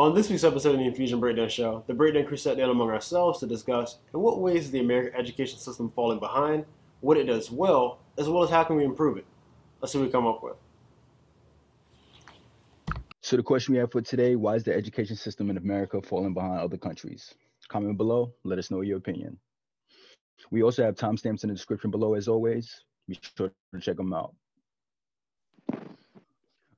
On this week's episode of the Infusion Breakdown Show, the Breakdown crew sat down among ourselves to discuss in what ways is the American education system falling behind, what it does well, as well as how can we improve it. Let's see what we come up with. So the question we have for today, why is the education system in America falling behind other countries? Comment below, let us know your opinion. We also have timestamps in the description below as always. Be sure to check them out.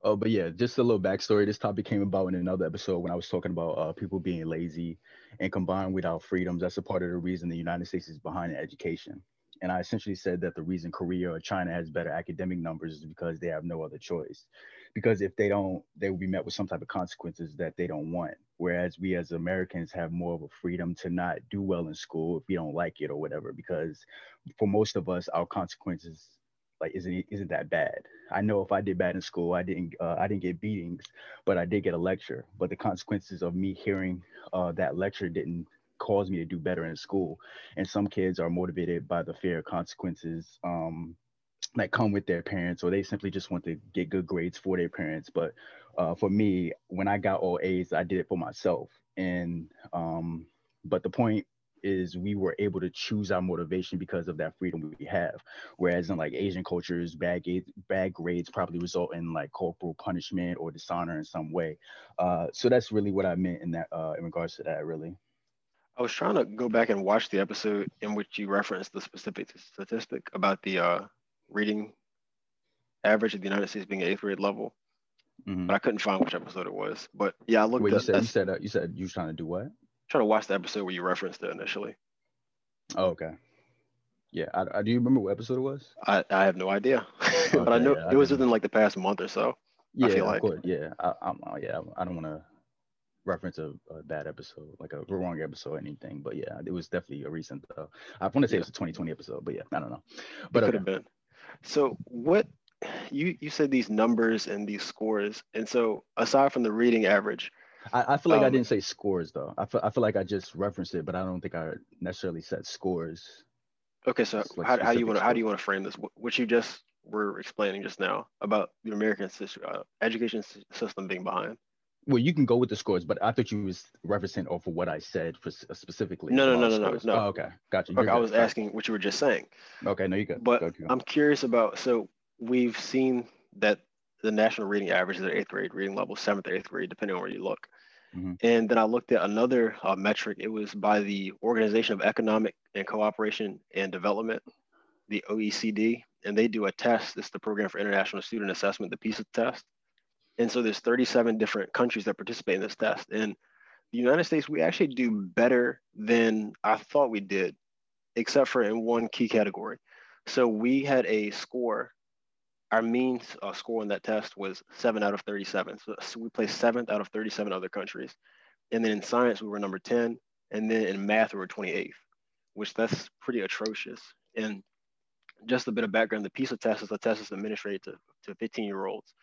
Oh, but yeah, just a little backstory. This topic came about in another episode when I was talking about uh, people being lazy and combined with our freedoms. That's a part of the reason the United States is behind in education. And I essentially said that the reason Korea or China has better academic numbers is because they have no other choice. Because if they don't, they will be met with some type of consequences that they don't want. Whereas we as Americans have more of a freedom to not do well in school if we don't like it or whatever. Because for most of us, our consequences like isn't isn't that bad. I know if I did bad in school, I didn't uh, I didn't get beatings, but I did get a lecture. But the consequences of me hearing uh, that lecture didn't cause me to do better in school. And some kids are motivated by the fear of consequences um, that come with their parents, or they simply just want to get good grades for their parents. But uh, for me, when I got all A's, I did it for myself. And um, but the point is we were able to choose our motivation because of that freedom we have. Whereas in like Asian cultures, bad grades, bad grades probably result in like corporal punishment or dishonor in some way. Uh, so that's really what I meant in that uh, in regards to that, really. I was trying to go back and watch the episode in which you referenced the specific statistic about the uh, reading average of the United States being eighth grade level, mm-hmm. but I couldn't find which episode it was. But yeah, I looked. Wait, you said you said uh, you said you were trying to do what? Trying to watch the episode where you referenced it initially. Oh, okay. Yeah, I, I, do you remember what episode it was? I, I have no idea, okay, but I know yeah, it was within like the past month or so. Yeah, I like. Course, yeah, I, I'm, uh, yeah, I don't want to reference a, a, bad episode, like a wrong episode or anything. But yeah, it was definitely a recent. Uh, I want to say yeah. it was a 2020 episode, but yeah, I don't know. But it could okay. have been. So what you you said these numbers and these scores, and so aside from the reading average. I, I feel like um, I didn't say scores though. I feel, I feel like I just referenced it, but I don't think I necessarily said scores. Okay, so like how, how do you want to how do you want to frame this? What you just were explaining just now about the American system, uh, education system being behind well, you can go with the scores, but I thought you was referencing off of what I said for, uh, specifically. No, no, no, no, no, no. Oh, okay, gotcha. okay, I was asking what you were just saying. Okay, no, you got. But go, go. I'm curious about. So we've seen that the national reading average is at eighth grade reading level, seventh or eighth grade, depending on where you look. Mm-hmm. And then I looked at another uh, metric. It was by the Organization of Economic and Cooperation and Development, the OECD, and they do a test. It's the Program for International Student Assessment, the PISA test and so there's 37 different countries that participate in this test. And the United States, we actually do better than I thought we did, except for in one key category. So we had a score, our mean uh, score on that test was seven out of 37. So, so we placed seventh out of 37 other countries. And then in science, we were number 10. And then in math, we were 28th, which that's pretty atrocious. And just a bit of background, the PISA test is a test that's administered to, to 15 year olds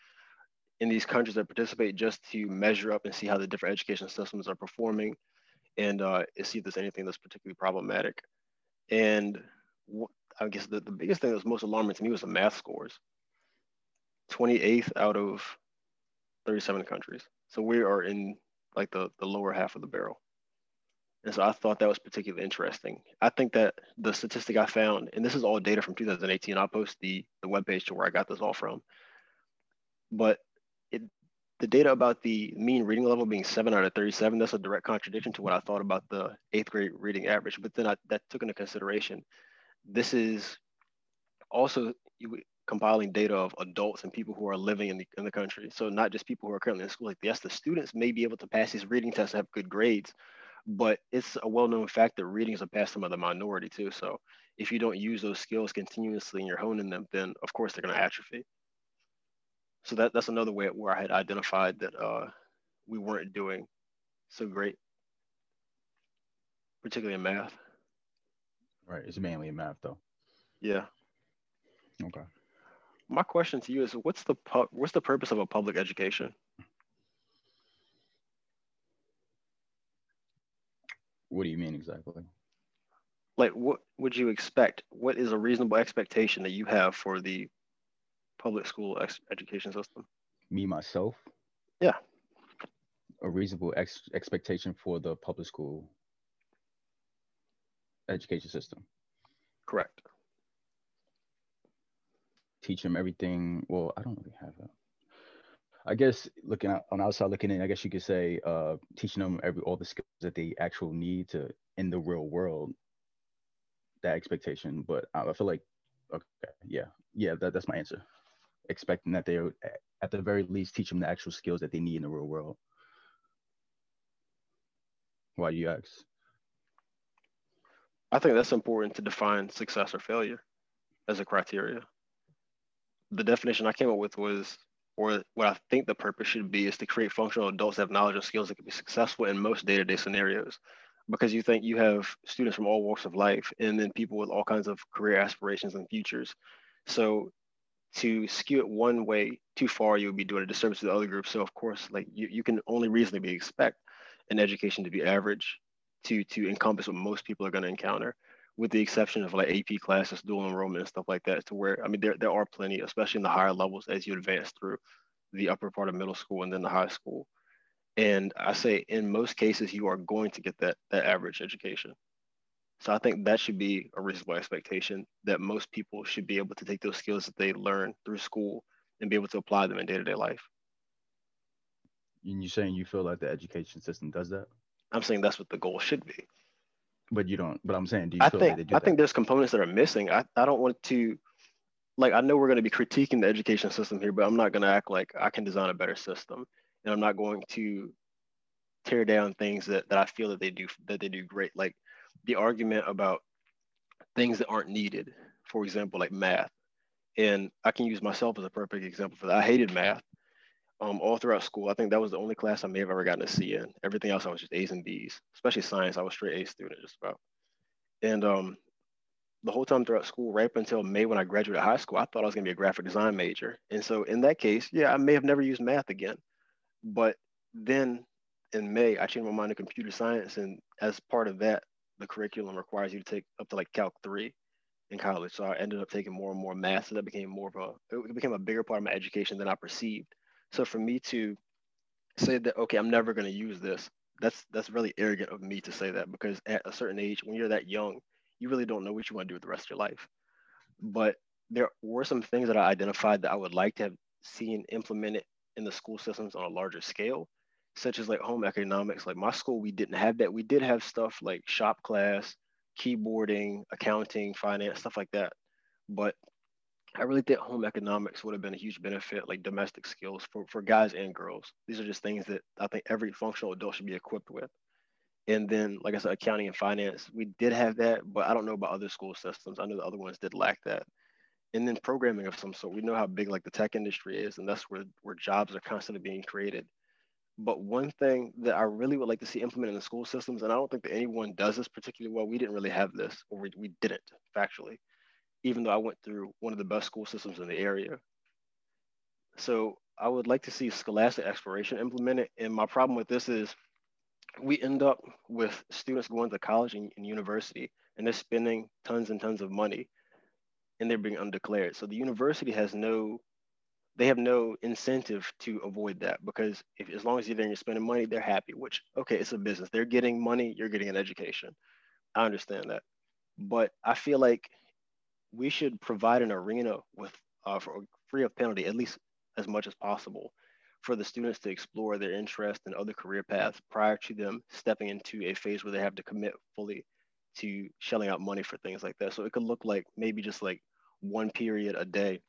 in these countries that participate just to measure up and see how the different education systems are performing and uh, see if there's anything that's particularly problematic. And I guess the, the biggest thing that was most alarming to me was the math scores. 28th out of 37 countries. So we are in like the, the lower half of the barrel. And so I thought that was particularly interesting. I think that the statistic I found, and this is all data from 2018, I'll post the, the webpage to where I got this all from. But it, the data about the mean reading level being seven out of 37, that's a direct contradiction to what I thought about the eighth grade reading average. But then I, that took into consideration, this is also compiling data of adults and people who are living in the, in the country. So not just people who are currently in school, like yes, the students may be able to pass these reading tests and have good grades, but it's a well-known fact that reading is a pastime of the minority too. So if you don't use those skills continuously and you're honing them, then of course they're gonna atrophy. So that, that's another way where I had identified that uh, we weren't doing so great, particularly in math. Right. It's mainly in math though. Yeah. Okay. My question to you is what's the what's the purpose of a public education? What do you mean exactly? Like what would you expect? What is a reasonable expectation that you have for the public school ex- education system? Me myself. Yeah. a reasonable ex- expectation for the public school education system. Correct. Teach them everything. Well, I don't really have that. I guess looking out, on outside looking in, I guess you could say uh, teaching them every all the skills that they actually need to in the real world. That expectation, but I, I feel like okay, yeah, yeah, that, that's my answer. Expecting that they are at the very least teach them the actual skills that they need in the real world. Why do you ask? I think that's important to define success or failure as a criteria. The definition I came up with was, or what I think the purpose should be, is to create functional adults that have knowledge and skills that can be successful in most day to day scenarios. Because you think you have students from all walks of life and then people with all kinds of career aspirations and futures. So to skew it one way too far, you would be doing a disservice to the other groups. So of course, like you, you can only reasonably expect an education to be average to to encompass what most people are going to encounter with the exception of like AP classes, dual enrollment and stuff like that, to where I mean there there are plenty, especially in the higher levels as you advance through the upper part of middle school and then the high school. And I say in most cases you are going to get that that average education. So I think that should be a reasonable expectation that most people should be able to take those skills that they learn through school and be able to apply them in day-to-day life. And you're saying you feel like the education system does that? I'm saying that's what the goal should be. But you don't. But I'm saying, do you I think I think there's components that are missing. I, I don't want to like I know we're going to be critiquing the education system here, but I'm not going to act like I can design a better system, and I'm not going to tear down things that, that I feel that they do that they do great. Like the argument about things that aren't needed, for example, like math. And I can use myself as a perfect example for that. I hated math um, all throughout school. I think that was the only class I may have ever gotten a C in. Everything else I was just A's and B's, especially science. I was straight A student just about. And um, the whole time throughout school, right up until May when I graduated high school, I thought I was gonna be a graphic design major. And so in that case, yeah, I may have never used math again. But then in May, I changed my mind to computer science. And as part of that, the curriculum requires you to take up to like Calc 3 in college. So I ended up taking more and more math. So that became more of a, it became a bigger part of my education than I perceived. So for me to say that, okay, I'm never going to use this, that's that's really arrogant of me to say that because at a certain age, when you're that young, you really don't know what you want to do with the rest of your life. But there were some things that I identified that I would like to have seen implemented in the school systems on a larger scale, such as like home economics. Like my school, we didn't have that. We did have stuff like shop class, keyboarding, accounting, finance, stuff like that. But I really think home economics would have been a huge benefit, like domestic skills for, for guys and girls. These are just things that I think every functional adult should be equipped with. And then, like I said, accounting and finance, we did have that, but I don't know about other school systems. I know the other ones did lack that. And then programming of some sort. We know how big like the tech industry is, and that's where, where jobs are constantly being created. But one thing that I really would like to see implemented in the school systems, and I don't think that anyone does this particularly well, we didn't really have this, or we, we didn't factually, even though I went through one of the best school systems in the area. So I would like to see scholastic exploration implemented. And my problem with this is we end up with students going to college and, and university and they're spending tons and tons of money and they're being undeclared. So the university has no, they have no incentive to avoid that because if as long as you're there and you're spending money, they're happy, which okay, it's a business. They're getting money, you're getting an education. I understand that. But I feel like we should provide an arena with uh, for free of penalty, at least as much as possible, for the students to explore their interest and other career paths prior to them stepping into a phase where they have to commit fully to shelling out money for things like that. So it could look like maybe just like one period a day,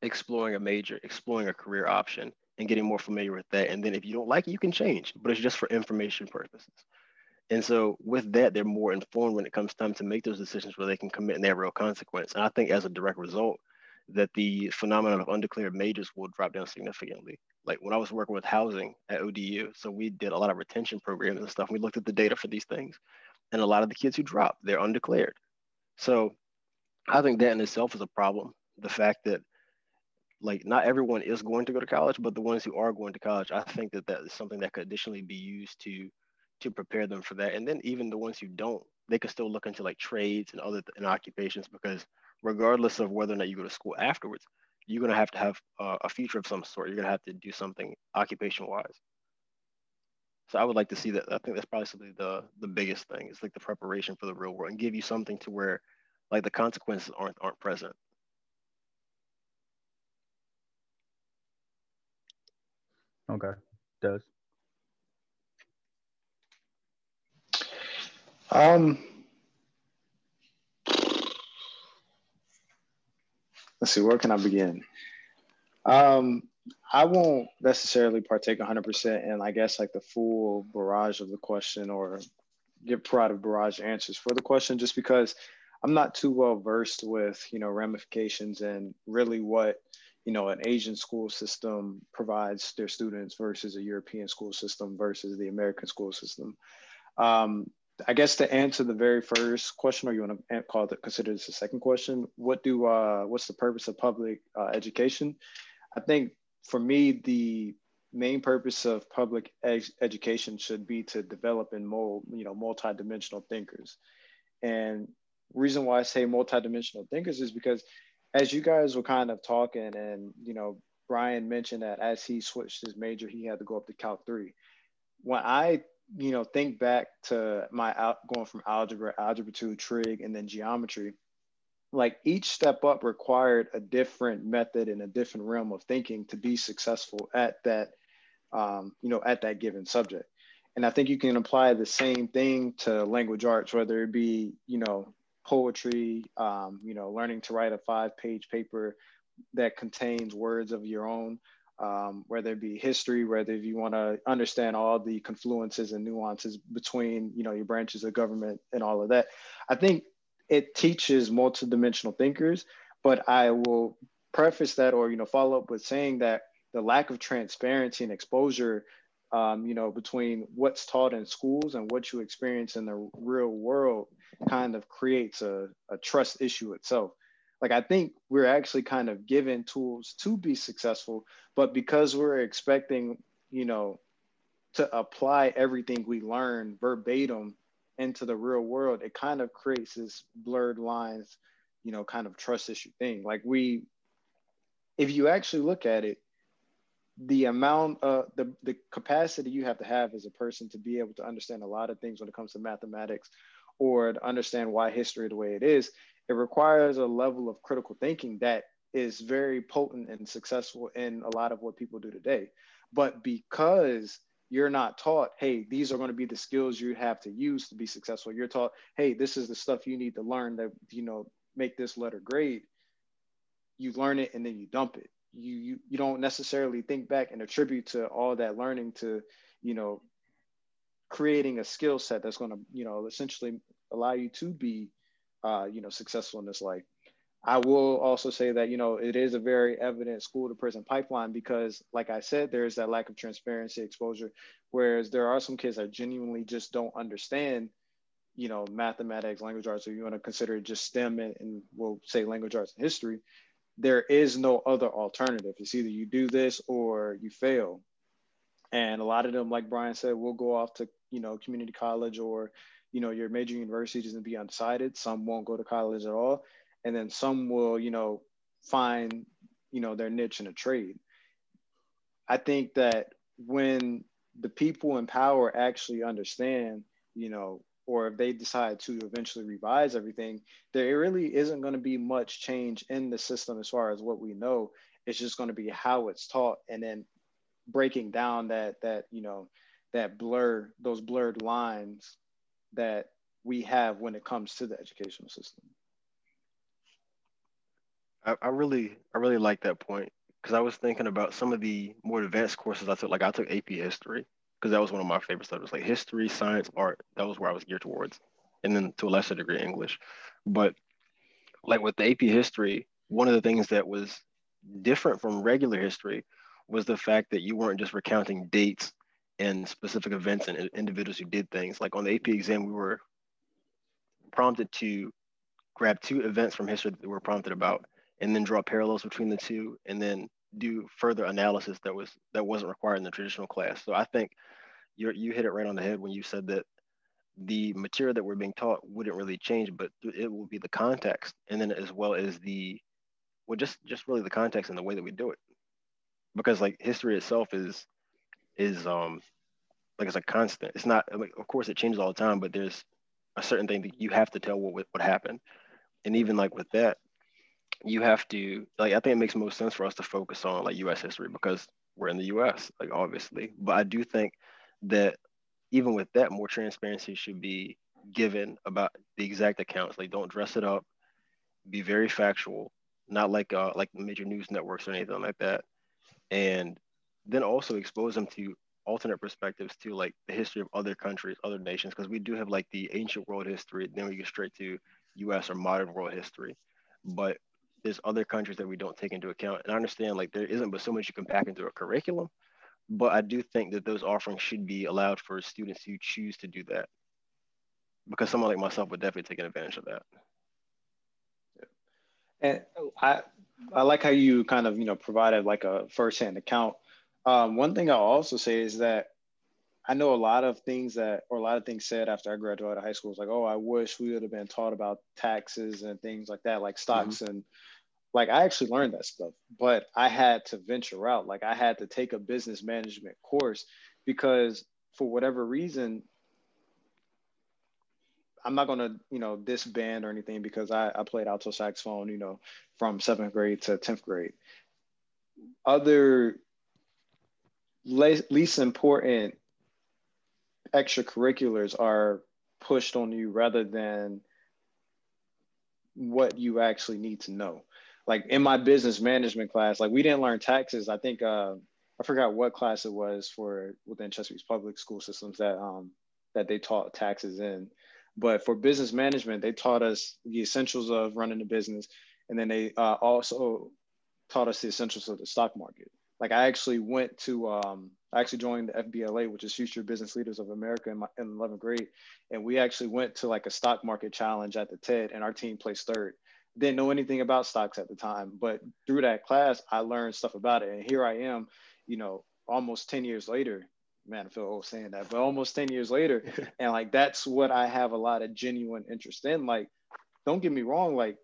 exploring a major, exploring a career option, and getting more familiar with that. And then if you don't like it, you can change, but it's just for information purposes. And so with that, they're more informed when it comes time to make those decisions where they can commit and they have real consequence. And I think as a direct result, that the phenomenon of undeclared majors will drop down significantly. Like when I was working with housing at ODU, so we did a lot of retention programs and stuff. We looked at the data for these things. And a lot of the kids who drop, they're undeclared. So I think that in itself is a problem. The fact that like not everyone is going to go to college, but the ones who are going to college, I think that that is something that could additionally be used to to prepare them for that. And then even the ones who don't, they can still look into like trades and other and occupations because regardless of whether or not you go to school afterwards, you're gonna have to have uh, a future of some sort. You're gonna have to do something occupation wise. So I would like to see that. I think that's probably the the biggest thing. It's like the preparation for the real world and give you something to where like the consequences aren't aren't present. Okay, does. Um, let's see, where can I begin? Um, I won't necessarily partake 100% in, I guess, like the full barrage of the question or get proud of barrage answers for the question, just because I'm not too well versed with, you know, ramifications and really what, you know, an Asian school system provides their students versus a European school system versus the American school system. Um, I guess to answer the very first question, or you want to call it consider this a second question, what do uh, what's the purpose of public uh, education? I think for me, the main purpose of public ed- education should be to develop and mold, you know, multidimensional thinkers. And reason why I say multidimensional thinkers is because as you guys were kind of talking and, you know, Brian mentioned that as he switched his major, he had to go up to Calc 3. When I, you know, think back to my out going from algebra, algebra 2, trig, and then geometry, like each step up required a different method and a different realm of thinking to be successful at that um, you know at that given subject. And i think you can apply the same thing to language arts whether it be you know poetry um, you know learning to write a five page paper that contains words of your own um, whether it be history whether you want to understand all the confluences and nuances between you know your branches of government and all of that i think it teaches multidimensional thinkers, but I will preface that or you know follow up with saying that the lack of transparency and exposure um, you know between what's taught in schools and what you experience in the real world kind of creates a, a trust issue itself like i think we're actually kind of given tools to be successful but because we're expecting you know to apply everything we learn verbatim into the real world, it kind of creates this blurred lines, you know, kind of trust issue thing. Like we, if you actually look at it, the amount uh the the capacity you have to have as a person to be able to understand a lot of things when it comes to mathematics or to understand why history the way it is it requires a level of critical thinking that is very potent and successful in a lot of what people do today but because you're not taught, hey, these are going to be the skills you have to use to be successful. You're taught, hey, this is the stuff you need to learn that, you know, make this letter grade. You learn it and then you dump it. You, you, you don't necessarily think back and attribute to all that learning to, you know, creating a skill set that's going to, you know, essentially allow you to be, uh, you know, successful in this life. I will also say that, you know, it is a very evident school to prison pipeline because, like I said, there's that lack of transparency, exposure. Whereas there are some kids that genuinely just don't understand, you know, mathematics, language arts, or you want to consider just STEM and, and we'll say language arts and history. There is no other alternative. It's either you do this or you fail. And a lot of them, like Brian said, will go off to, you know, community college or, you know, your major university and be undecided. Some won't go to college at all. And then some will you know find you know their niche in a trade. I think that when the people in power actually understand you know or if they decide to eventually revise everything there really isn't going to be much change in the system as far as what we know. It's just going to be how it's taught and then breaking down that that you know that blur those blurred lines that we have when it comes to the educational system I, I really, I really like that point because I was thinking about some of the more advanced courses I took. Like I took AP History because that was one of my favorite subjects, like history, science, art. That was where I was geared towards, and then to a lesser degree English. But like with the AP History, one of the things that was different from regular history was the fact that you weren't just recounting dates and specific events and individuals who did things. Like on the AP exam, we were prompted to grab two events from history that we were prompted about and then draw parallels between the two and then do further analysis that was that wasn't required in the traditional class. So I think you you hit it right on the head when you said that the material that we're being taught wouldn't really change, but it will be the context, and then as well as the well, just just really the context and the way that we do it, because like history itself is is um like it's a constant. It's not like of course it changes all the time, but there's a certain thing that you have to tell what what happened. And even like with that, you have to like I think it makes most sense for us to focus on like US history because we're in the US, like obviously. But I do think that even with that, more transparency should be given about the exact accounts. Like don't dress it up, be very factual, not like uh like major news networks or anything like that. And then also expose them to alternate perspectives to like the history of other countries, other nations, because we do have like the ancient world history, then we get straight to US or modern world history. But there's other countries that we don't take into account. And I understand like there isn't but so much you can pack into a curriculum, but I do think that those offerings should be allowed for students who choose to do that. Because someone like myself would definitely take advantage of that. And oh, I I like how you kind of you know provided like a firsthand account. Um, one thing I'll also say is that I know a lot of things that, or a lot of things said after I graduated high school was like, oh, I wish we would have been taught about taxes and things like that, like stocks mm-hmm. and like I actually learned that stuff, but I had to venture out. Like I had to take a business management course because for whatever reason, I'm not gonna, you know, disband or anything because I, I played alto saxophone, you know, from seventh grade to 10th grade. Other least important extracurriculars are pushed on you rather than what you actually need to know. Like in my business management class, like we didn't learn taxes. I think uh, I forgot what class it was for within Chesapeake's public school systems that um, that they taught taxes in. But for business management, they taught us the essentials of running a business, and then they uh, also taught us the essentials of the stock market. Like I actually went to um, I actually joined the FBLA, which is Future Business Leaders of America in, my, in 11th grade. And we actually went to like a stock market challenge at the TED and our team placed third. Didn't know anything about stocks at the time, but through that class, I learned stuff about it. And here I am, you know, almost 10 years later, man, I feel old saying that, but almost 10 years later. and like, that's what I have a lot of genuine interest in. Like, don't get me wrong, like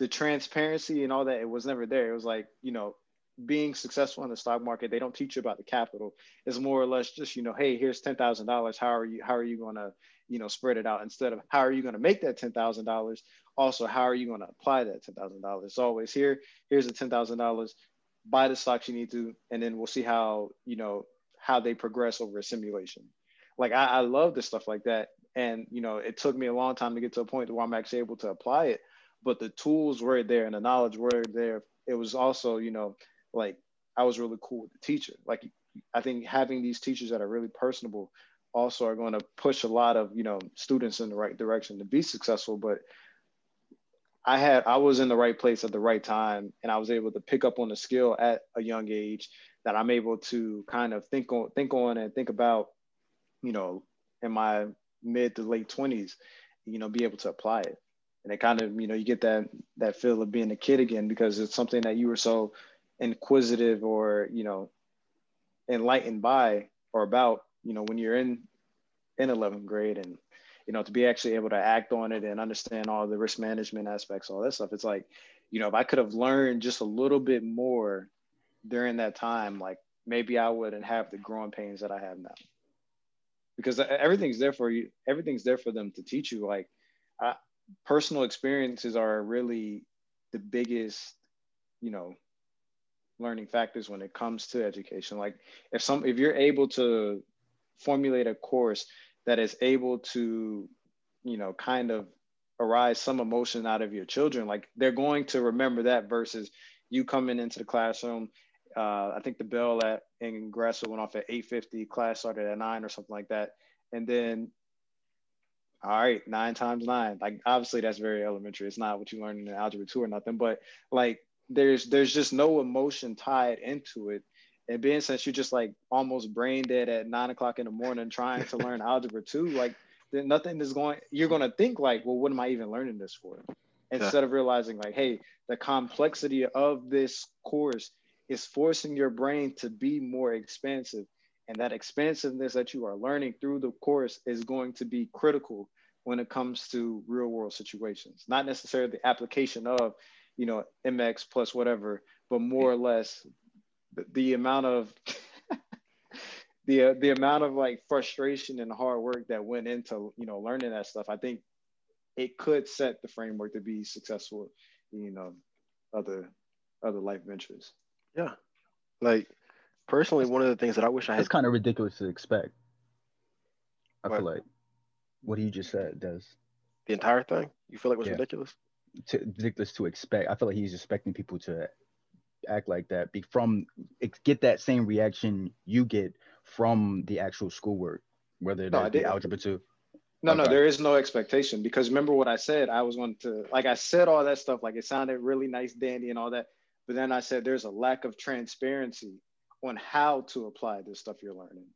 the transparency and all that, it was never there. It was like, you know, being successful in the stock market, they don't teach you about the capital. It's more or less just, you know, hey, here's ten thousand dollars. How are you how are you gonna, you know, spread it out instead of how are you gonna make that ten thousand dollars? Also, how are you gonna apply that ten thousand dollars? It's always here, here's the ten thousand dollars, buy the stocks you need to, and then we'll see how, you know, how they progress over a simulation. Like I, I love this stuff like that. And you know, it took me a long time to get to a point where I'm actually able to apply it. But the tools were there and the knowledge were there. It was also, you know, like I was really cool with the teacher. Like I think having these teachers that are really personable also are going to push a lot of you know students in the right direction to be successful. But I had I was in the right place at the right time, and I was able to pick up on the skill at a young age that I'm able to kind of think on think on and think about, you know, in my mid to late twenties, you know, be able to apply it. And it kind of, you know, you get that that feel of being a kid again because it's something that you were so inquisitive or you know enlightened by or about you know when you're in in 11th grade and you know to be actually able to act on it and understand all the risk management aspects all that stuff it's like you know if i could have learned just a little bit more during that time like maybe i wouldn't have the growing pains that i have now. Because everything's there for you everything's there for them to teach you like I, personal experiences are really the biggest you know learning factors when it comes to education. Like if some if you're able to formulate a course that is able to you know kind of arise some emotion out of your children like they're going to remember that versus you coming into the classroom uh, i think the bell at in Grassfield went off at 8.50 class started at 9 or something like that. And then all right nine times nine. Like obviously that's very elementary. It's not what you learn in algebra 2 or nothing but like there's there's just no emotion tied into it. And being since you're just like almost brain dead at nine o'clock in the morning trying to learn algebra two, like then nothing is going you're gonna think like, well, what am I even learning this for? Instead yeah. of realizing like, hey, the complexity of this course is forcing your brain to be more expansive. And that expansiveness that you are learning through the course is going to be critical when it comes to real world situations, not necessarily the application of you know, MX plus whatever, but more or less the, the amount of the uh, the amount of like frustration and hard work that went into you know learning that stuff, I think it could set the framework to be successful, you know, other other life ventures. Yeah, like personally, one of the things that I wish I had. It's kind of ridiculous to expect. I what? feel like what you just said does. The entire thing? You feel like it was yeah. ridiculous? To, ridiculous to expect. I feel like he's expecting people to act like that. Be from get that same reaction you get from the actual schoolwork, whether no, the algebra two. No, okay. no, there is no expectation because remember what I said. I was going to like I said all that stuff. Like it sounded really nice, dandy, and all that. But then I said there's a lack of transparency on how to apply this stuff you're learning.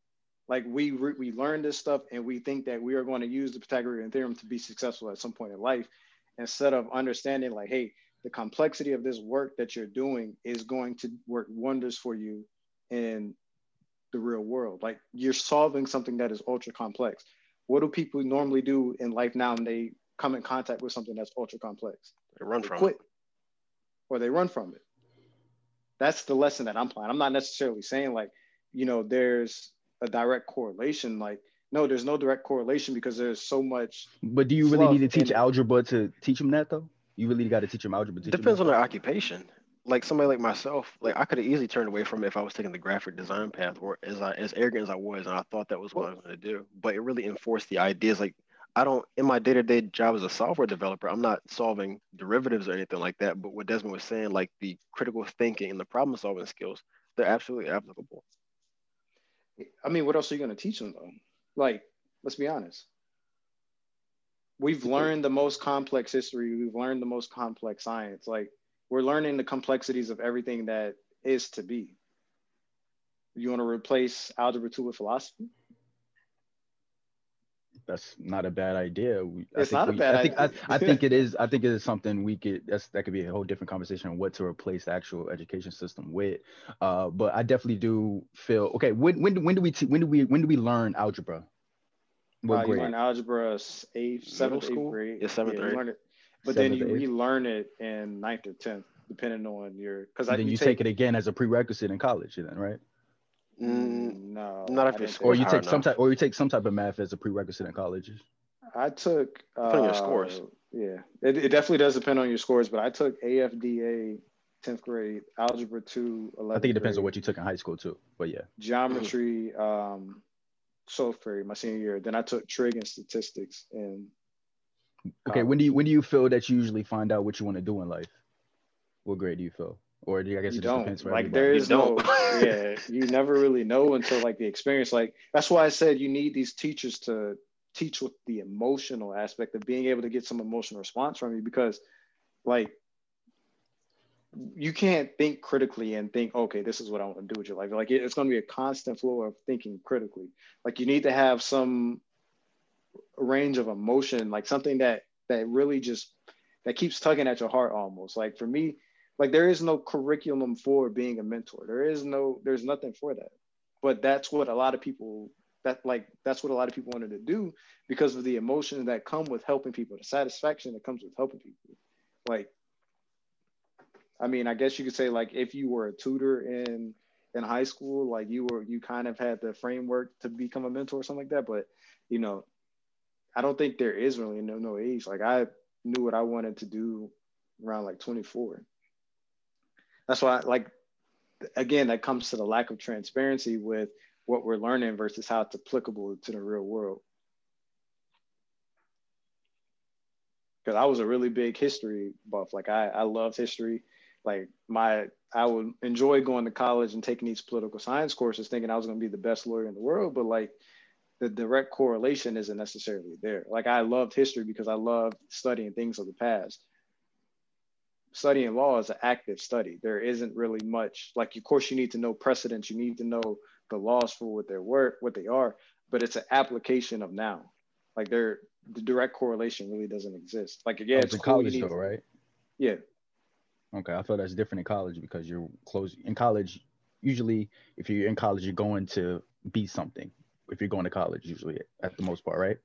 Like we re- we learn this stuff and we think that we are going to use the Pythagorean theorem to be successful at some point in life, instead of understanding like, hey, the complexity of this work that you're doing is going to work wonders for you in the real world. Like you're solving something that is ultra complex. What do people normally do in life now when they come in contact with something that's ultra complex? They run they from quit, it. Or they run from it. That's the lesson that I'm playing. I'm not necessarily saying like, you know, there's a direct correlation. Like, no, there's no direct correlation because there's so much. But do you really need to teach algebra to teach them that though? You really got to teach them algebra. Depends on their occupation. Like somebody like myself, like I could have easily turned away from it if I was taking the graphic design path, or as I as arrogant as I was, and I thought that was what I was going to do. But it really enforced the ideas. Like I don't in my day to day job as a software developer, I'm not solving derivatives or anything like that. But what Desmond was saying, like the critical thinking and the problem solving skills, they're absolutely applicable. I mean, what else are you going to teach them though? Like, let's be honest. We've learned the most complex history. We've learned the most complex science. Like, we're learning the complexities of everything that is to be. You want to replace algebra two with philosophy? That's not a bad idea. We, it's not we, a bad I think, idea. I, I, think it is. I think it is something we could. That's that could be a whole different conversation on what to replace the actual education system with. Uh, but I definitely do feel okay. When when when do we t- when do we when do we learn algebra? What uh, grade? You learn algebra eighth, seventh, eighth grade. Yeah, seventh yeah, grade. It, but seventh, then you relearn it in ninth or tenth, depending on your. Because then you, you take, take it again as a prerequisite in college, then right? Mm, no, not if it's or you take some type or you take some type of math as a prerequisite in colleges. I took uh, on your scores. Yeah, it, it definitely does depend on your scores, but I took AFDA 10th grade, algebra 2, 11th I think it depends grade, on what you took in high school too, but yeah. Geometry, um, 12th grade, my senior year. Then I took trig and statistics and. Okay, when do you when do you feel that you usually find out what you want to do in life? What grade do you feel? Or do you, I guess you don't. like there is no yeah you never really know until like the experience. Like that's why I said you need these teachers to teach with the emotional aspect of being able to get some emotional response from you because like you can't think critically and think okay this is what i want to do with your life. Like it's going to be a constant flow of thinking critically. Like you need to have some range of emotion like something that that really just that keeps tugging at your heart almost. Like for me like there is no curriculum for being a mentor. There is no there's nothing for that. But that's what a lot of people that like that's what a lot of people wanted to do because of the emotions that come with helping people the satisfaction that comes with helping people. Like i mean i guess you could say like if you were a tutor in in high school like you were you kind of had the framework to become a mentor or something like that. But you know i don't think there is really no no age. Like i knew what i wanted to do around like 24 that's why like again that comes to the lack of transparency with what we're learning versus how it's applicable to the real world. Because i was a really big history buff. Like i i loved history. Like my i would enjoy going to college and taking these political science courses thinking i was going to be the best lawyer in the world but like the direct correlation isn't necessarily there. Like i loved history because i loved studying things of the past studying law is an active study. There isn't really much like of course you need to know precedents, you need to know the laws for what work, what they are, but it's an application of now. Like there the direct correlation really doesn't exist. Like again, oh, it's, it's cool, college though, to, right? Yeah. Okay, I feel that's different in college because you're close in college. Usually, if you're in college, you're going to be something. If you're going to college, usually at the most part, right?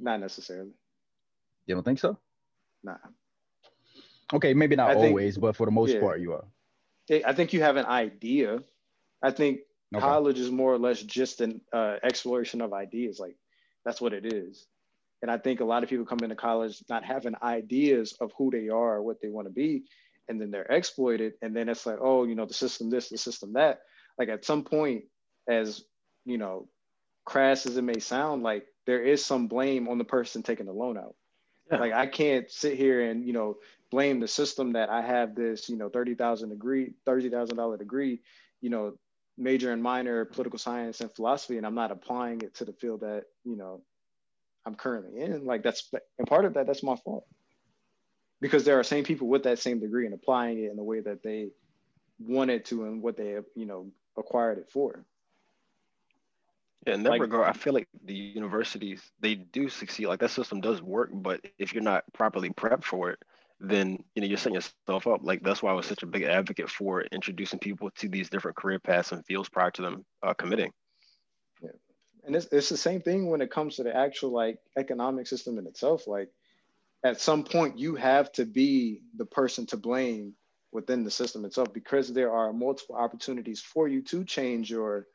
Not necessarily. You don't think so? Nah. Okay, maybe not think, always, but for the most yeah. part, you are. I think you have an idea. I think Okay. College is more or less just an uh, exploration of ideas. Like that's what it is. And I think a lot of people come into college not having ideas of who they are, what they want to be, and then they're exploited. And then it's like, oh, you know, the system this, the system that. Like at some point, as you know, crass as it may sound, like there is some blame on the person taking the loan out. Yeah. Like I can't sit here and you know blame the system that I have this you know thirty thousand degree, thirty thousand dollar degree, you know, major and minor political science and philosophy, and I'm not applying it to the field that you know I'm currently in. Like that's and part of that that's my fault because there are same people with that same degree and applying it in the way that they wanted to and what they you know acquired it for. Yeah, in that like, regard, I feel like the universities they do succeed. Like that system does work, but if you're not properly prepped for it, then you know you're setting yourself up. Like that's why I was such a big advocate for introducing people to these different career paths and fields prior to them uh, committing. Yeah, and it's it's the same thing when it comes to the actual like economic system in itself. Like at some point, you have to be the person to blame within the system itself because there are multiple opportunities for you to change your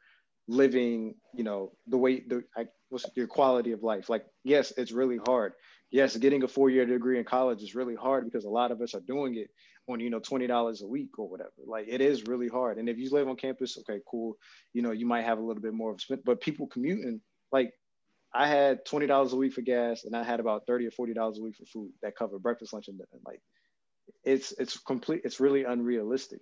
living, you know, the way the I, what's your quality of life. Like, yes, it's really hard. Yes, getting a four-year degree in college is really hard because a lot of us are doing it on, you know, twenty dollars a week or whatever. Like, it is really hard. And if you live on campus, okay, cool. You know, you might have a little bit more of spend, but people commuting, like, I had twenty dollars a week for gas, and I had about thirty or forty dollars a week for food that covered breakfast, lunch, and dinner. Like, it's it's complete. It's really unrealistic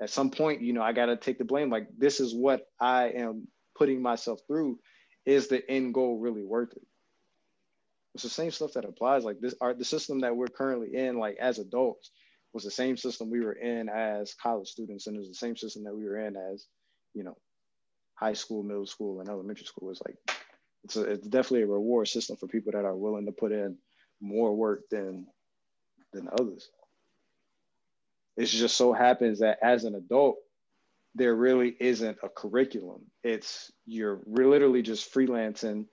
at some point, you know, I got to take the blame. Like, this is what I am putting myself through. Is the end goal really worth it? It's the same stuff that applies. Like this, our the system that we're currently in, like as adults, was the same system we were in as college students, and it was the same system that we were in as, you know, high school, middle school, and elementary school. It's like it's a, it's definitely a reward system for people that are willing to put in more work than than others. It just so happens that as an adult, there really isn't a curriculum. It's you're literally just freelancing.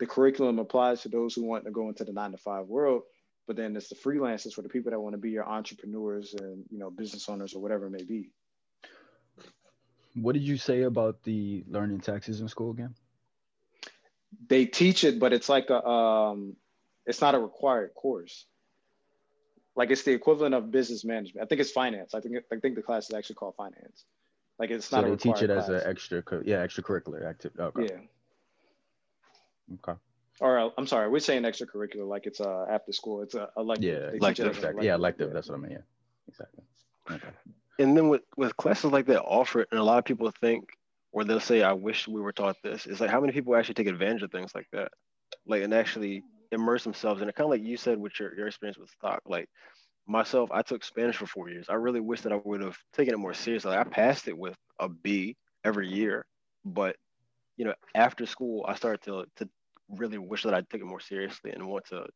The curriculum applies to those who want to go into the nine to five world, but then it's the freelancers for the people that want to be your entrepreneurs and you know business owners or whatever it may be. What did you say about the learning taxes in school again? They teach it, but it's like a um, it's not a required course like it's the equivalent of business management. I think it's finance. I think I think the class is actually called finance. Like it's not. So they teach it as an extra, yeah, extracurricular activity. Okay. Yeah. Okay. Or uh, I'm sorry, we're saying extracurricular like it's uh after school. It's a elective. Yeah, elective. Exactly. Yeah, elective. Yeah. That's what I mean. Yeah. Exactly. Okay. And then with with classes like that offered, and a lot of people think, or they'll say, "I wish we were taught this." It's like how many people actually take advantage of things like that, like and actually immerse themselves in it. Kind of like you said with your, your experience with stock. Like myself, I took Spanish for four years. I really wish that I would have taken it more seriously. Like I passed it with a B every year, but you know, after school, I started to to really wish that I took it more seriously and want to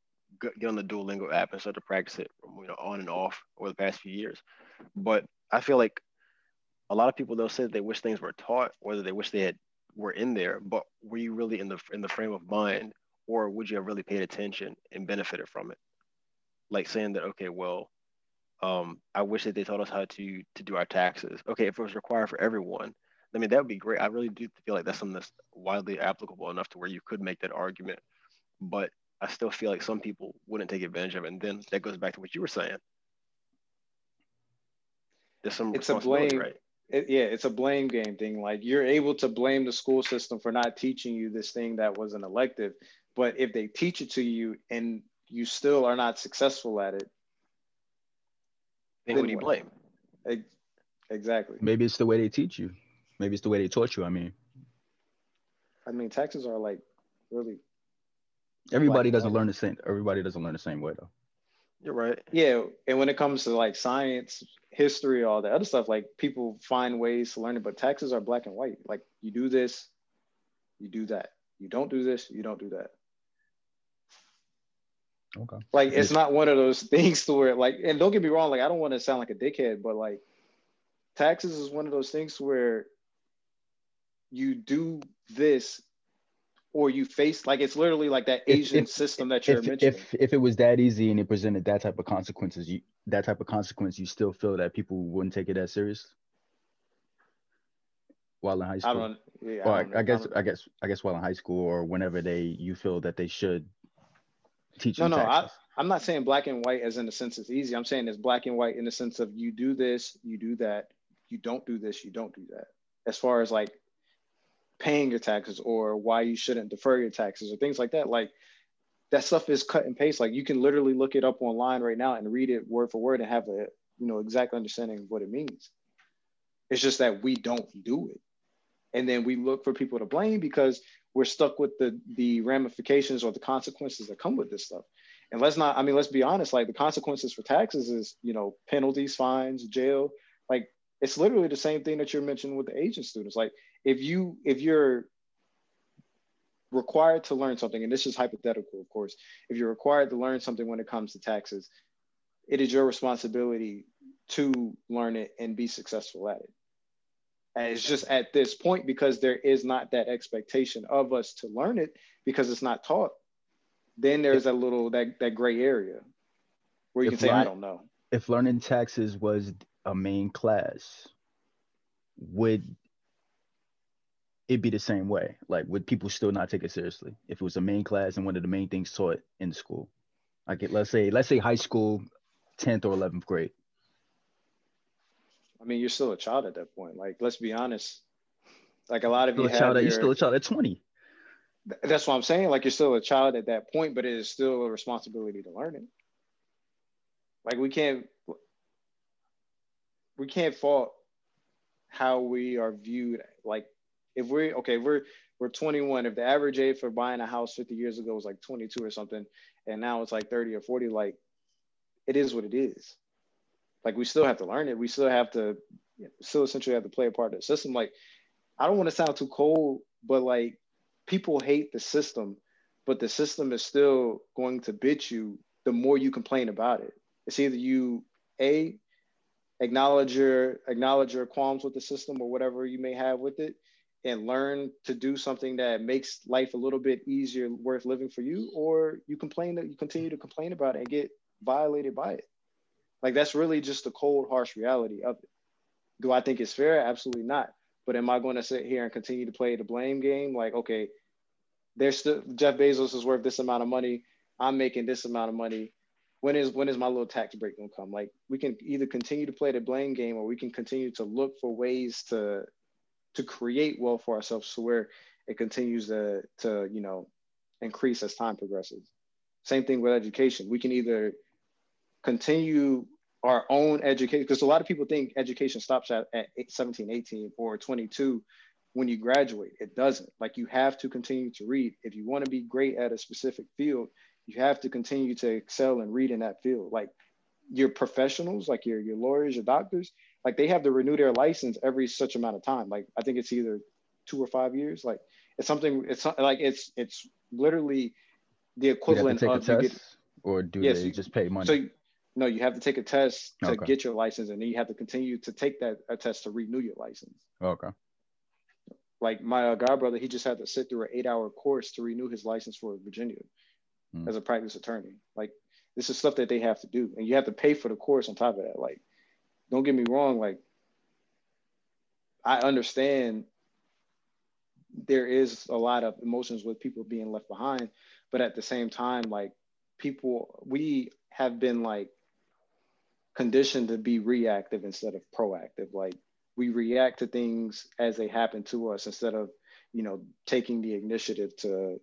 get on the Duolingo app and start to practice it, you know, on and off over the past few years. But I feel like a lot of people they'll say that they wish things were taught, whether they wish they had were in there, but were you really in the in the frame of mind or would you have really paid attention and benefited from it? Like saying that, okay, well, um, I wish that they taught us how to to do our taxes. Okay, if it was required for everyone, I mean that would be great. I really do feel like that's something that's widely applicable enough to where you could make that argument. But I still feel like some people wouldn't take advantage of it. And then that goes back to what you were saying. There's some it's a blame, right? It, yeah, it's a blame game thing. Like you're able to blame the school system for not teaching you this thing that was an elective, but if they teach it to you and you still are not successful at it, then, who do you blame? Exactly. Maybe it's the way they teach you. Maybe it's the way they taught you. I mean, I mean, taxes are like really. Everybody doesn't learn the same. Everybody doesn't learn the same way though. You're right. Yeah, and when it comes to like science, history, all that other stuff, like people find ways to learn it, but taxes are black and white. Like you do this, you do that. You don't do this, you don't do that. Okay. Like it's not one of those things to where like, and don't get me wrong, like I don't want to sound like a dickhead, but like taxes is one of those things where you do this or you face like it's literally like that Asian if, system that you're if, mentioning. If if it was that easy and it presented that type of consequences, you that type of consequence, you still feel that people wouldn't take it as serious? while in high school? I don't. Yeah, or I, I, guess I, I, guess I guess while in high school or whenever they you feel that they should teach. No, no, I, I'm not saying black and white as in the sense it's easy. I'm saying it's black and white in the sense of you do this, you do that, you don't do this, you don't do that. As far as like paying your taxes or why you shouldn't defer your taxes or things like that. Like that stuff is cut and paste. Like you can literally look it up online right now and read it word for word and have a you know exact understanding of what it means. It's just that we don't do it. And then we look for people to blame because we're stuck with the the ramifications or the consequences that come with this stuff. And let's not, I mean, let's be honest, like the consequences for taxes is, you know, penalties, fines, jail. Like it's literally the same thing that you're mentioning with the Asian students. Like if you if you're required to learn something, and this is hypothetical, of course, if you're required to learn something when it comes to taxes, it is your responsibility to learn it and be successful at it. And it's just at this point because there is not that expectation of us to learn it because it's not taught. Then there's a little that that gray area where you if can say, learn, I don't know. If learning taxes was a main class, would it'd be the same way. Like, would people still not take it seriously if it was a main class and one of the main things taught in school? Like, let's say, let's say high school, tenth or eleventh grade. I mean, you're still a child at that point. Like, let's be honest. Like a lot of you, have child, your, you're still a child at twenty. That's what I'm saying. Like, you're still a child at that point, but it is still a responsibility to learn it. Like, we can't, we can't fault how we are viewed. Like, if we're okay, we're we're 21. If the average age for buying a house 50 years ago was like 22 or something, and now it's like 30 or 40, like it is what it is. Like we still have to learn it. We still have to still essentially have to play a part of the system. Like I don't want to sound too cold, but like people hate the system, but the system is still going to bit you the more you complain about it. It's either you a acknowledge your acknowledge your qualms with the system or whatever you may have with it and learn to do something that makes life a little bit easier, worth living for you, or you complain that you continue to complain about it and get violated by it. Like that's really just the cold, harsh reality of it. Do I think it's fair? Absolutely not. But am I going to sit here and continue to play the blame game? Like, okay, there's still Jeff Bezos is worth this amount of money. I'm making this amount of money. When is when is my little tax break gonna come? Like we can either continue to play the blame game or we can continue to look for ways to to create wealth for ourselves so where it continues to to you know increase as time progresses. Same thing with education. We can either continue our own education because a lot of people think education stops at, at 17 18 or 22 when you graduate. It doesn't. Like you have to continue to read. If you want to be great at a specific field you have to continue to excel and read in that field. Like your professionals like your, your lawyers your doctors like they have to renew their license every such amount of time. Like I think it's either two or five years. Like it's something. It's like it's it's literally the equivalent you of you get, or do they just pay money? So no, you have to take a test to okay. get your license, and then you have to continue to take that a test to renew your license. Okay. Like my uh, godbrother, he just had to sit through an eight-hour course to renew his license for Virginia mm. as a practice attorney. Like this is stuff that they have to do, and you have to pay for the course on top of that. Like don't get me wrong, like I understand there is a lot of emotions with people being left behind, but at the same time, like people, we have been like conditioned to be reactive instead of proactive. Like we react to things as they happen to us instead of, you know, taking the initiative to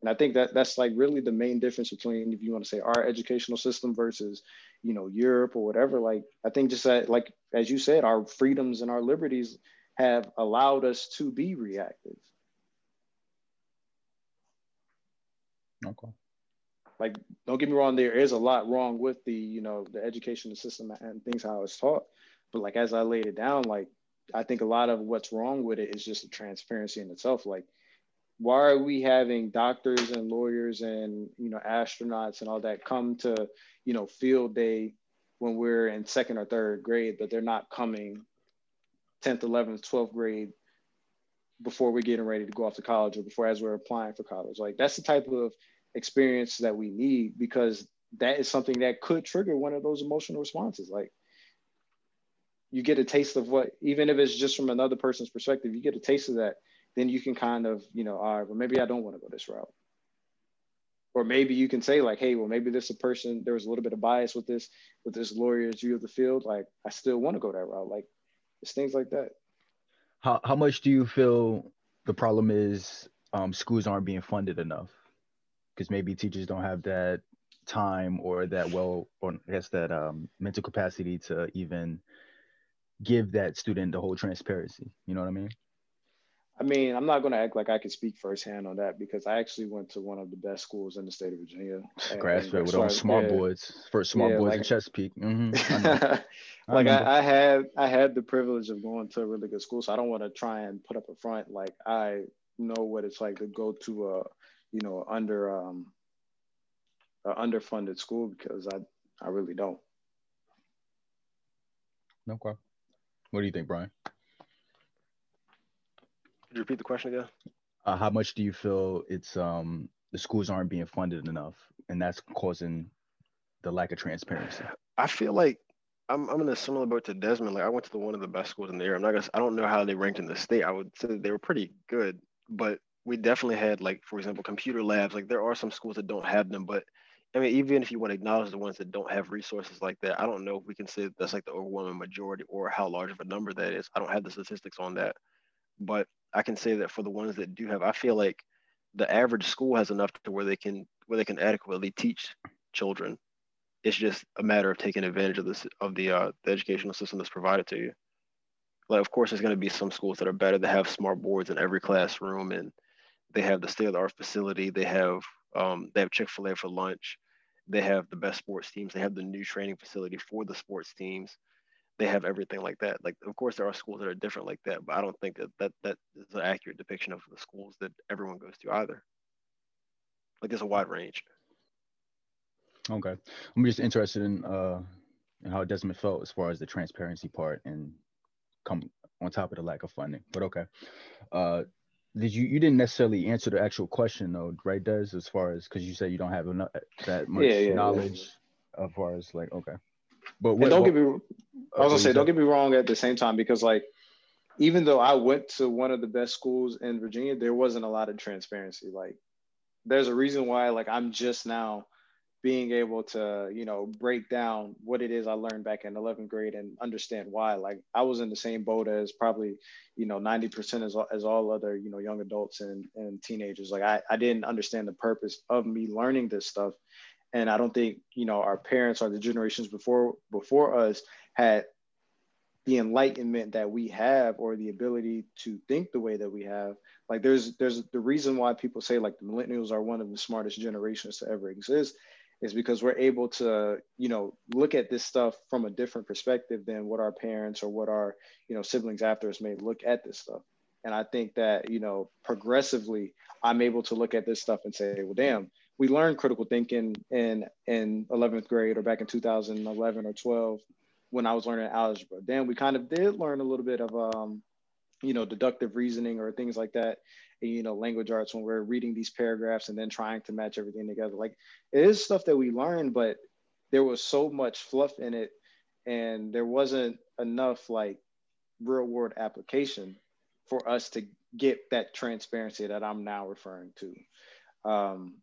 and I think that that's like really the main difference between if you want to say our educational system versus, you know, Europe or whatever. Like I think just that, like as you said, our freedoms and our liberties have allowed us to be reactive. Okay. Like, don't get me wrong, there is a lot wrong with the, you know, the education system and things how it's taught. But like as I laid it down, like I think a lot of what's wrong with it is just the transparency in itself. Like why are we having doctors and lawyers and you know astronauts and all that come to you know field day when we're in second or third grade but they're not coming 10th 11th 12th grade before we're getting ready to go off to college or before as we're applying for college? Like that's the type of experience that we need because that is something that could trigger one of those emotional responses. Like you get a taste of what, even if it's just from another person's perspective, you get a taste of that, then you can kind of, you know, all right, well, maybe I don't want to go this route. Or maybe you can say like, hey, well, maybe this a person, there was a little bit of bias with this, with this lawyer's view of the field. Like, I still want to go that route. Like, it's things like that. How how much do you feel the problem is um, schools aren't being funded enough? Because maybe teachers don't have that time or that well, or I guess that um, mental capacity to even give that student the whole transparency. You know what I mean? I mean, I'm not going to act like I can speak firsthand on that because I actually went to one of the best schools in the state of Virginia. Grassfield with all smart yeah. boards, first smart yeah, boards like, in Chesapeake. Mm-hmm. I like I, I, had, I had the privilege of going to a really good school, so I don't want to try and put up a front like I know what it's like to go to a, you know, under um, a underfunded school because I, I really don't. No okay. Problem. What do you think, Brian? You repeat the question again? Uh, how much do you feel it's um the schools aren't being funded enough, and that's causing the lack of transparency? I feel like I'm I'm in a similar boat to Desmond. Like I went to the one of the best schools in the area. I'm not gonna I don't know how they ranked in the state. I would say they were pretty good, but we definitely had like for example computer labs. Like there are some schools that don't have them, but I mean, even if you want to acknowledge the ones that don't have resources like that, I don't know if we can say that's like the overwhelming majority or how large of a number that is. I don't have the statistics on that, but I can say that for the ones that do have, I feel like the average school has enough to where they can where they can adequately teach children. It's just a matter of taking advantage of this of the uh, the educational system that's provided to you. Like, of course, there's going to be some schools that are better that have smart boards in every classroom, and they have the state of the art facility. They have um, they have Chick fil A for lunch. They have the best sports teams. They have the new training facility for the sports teams. They have everything like that. Like, of course, there are schools that are different like that, but I don't think that that, that is an accurate depiction of the schools that everyone goes to either. Like, there's a wide range. Okay, I'm just interested in uh, in how Desmond felt as far as the transparency part and come on top of the lack of funding. But okay, uh, did you you didn't necessarily answer the actual question though, right? Does as far as because you said you don't have enough that much yeah, yeah, knowledge yeah. as far as like okay, but what, don't what, get me. I was gonna say, don't get me wrong. At the same time, because like even though I went to one of the best schools in Virginia, there wasn't a lot of transparency. Like there's a reason why like I'm just now being able to you know break down what it is i learned back in 11th grade and understand why like i was in the same boat as probably you know 90% as, as all other you know young adults and, and teenagers like I, I didn't understand the purpose of me learning this stuff and i don't think you know our parents or the generations before before us had the enlightenment that we have or the ability to think the way that we have like there's there's the reason why people say like the millennials are one of the smartest generations to ever exist is because we're able to you know look at this stuff from a different perspective than what our parents or what our you know siblings after us may look at this stuff. And i think that you know progressively i'm able to look at this stuff and say well damn we learned critical thinking in in 11th grade or back in 2011 or 12 when i was learning algebra. Then we kind of did learn a little bit of um you know deductive reasoning or things like that you know language arts when we're reading these paragraphs and then trying to match everything together. Like it is stuff that we learned, but there was so much fluff in it and there wasn't enough like real world application for us to get that transparency that i'm now referring to. Um,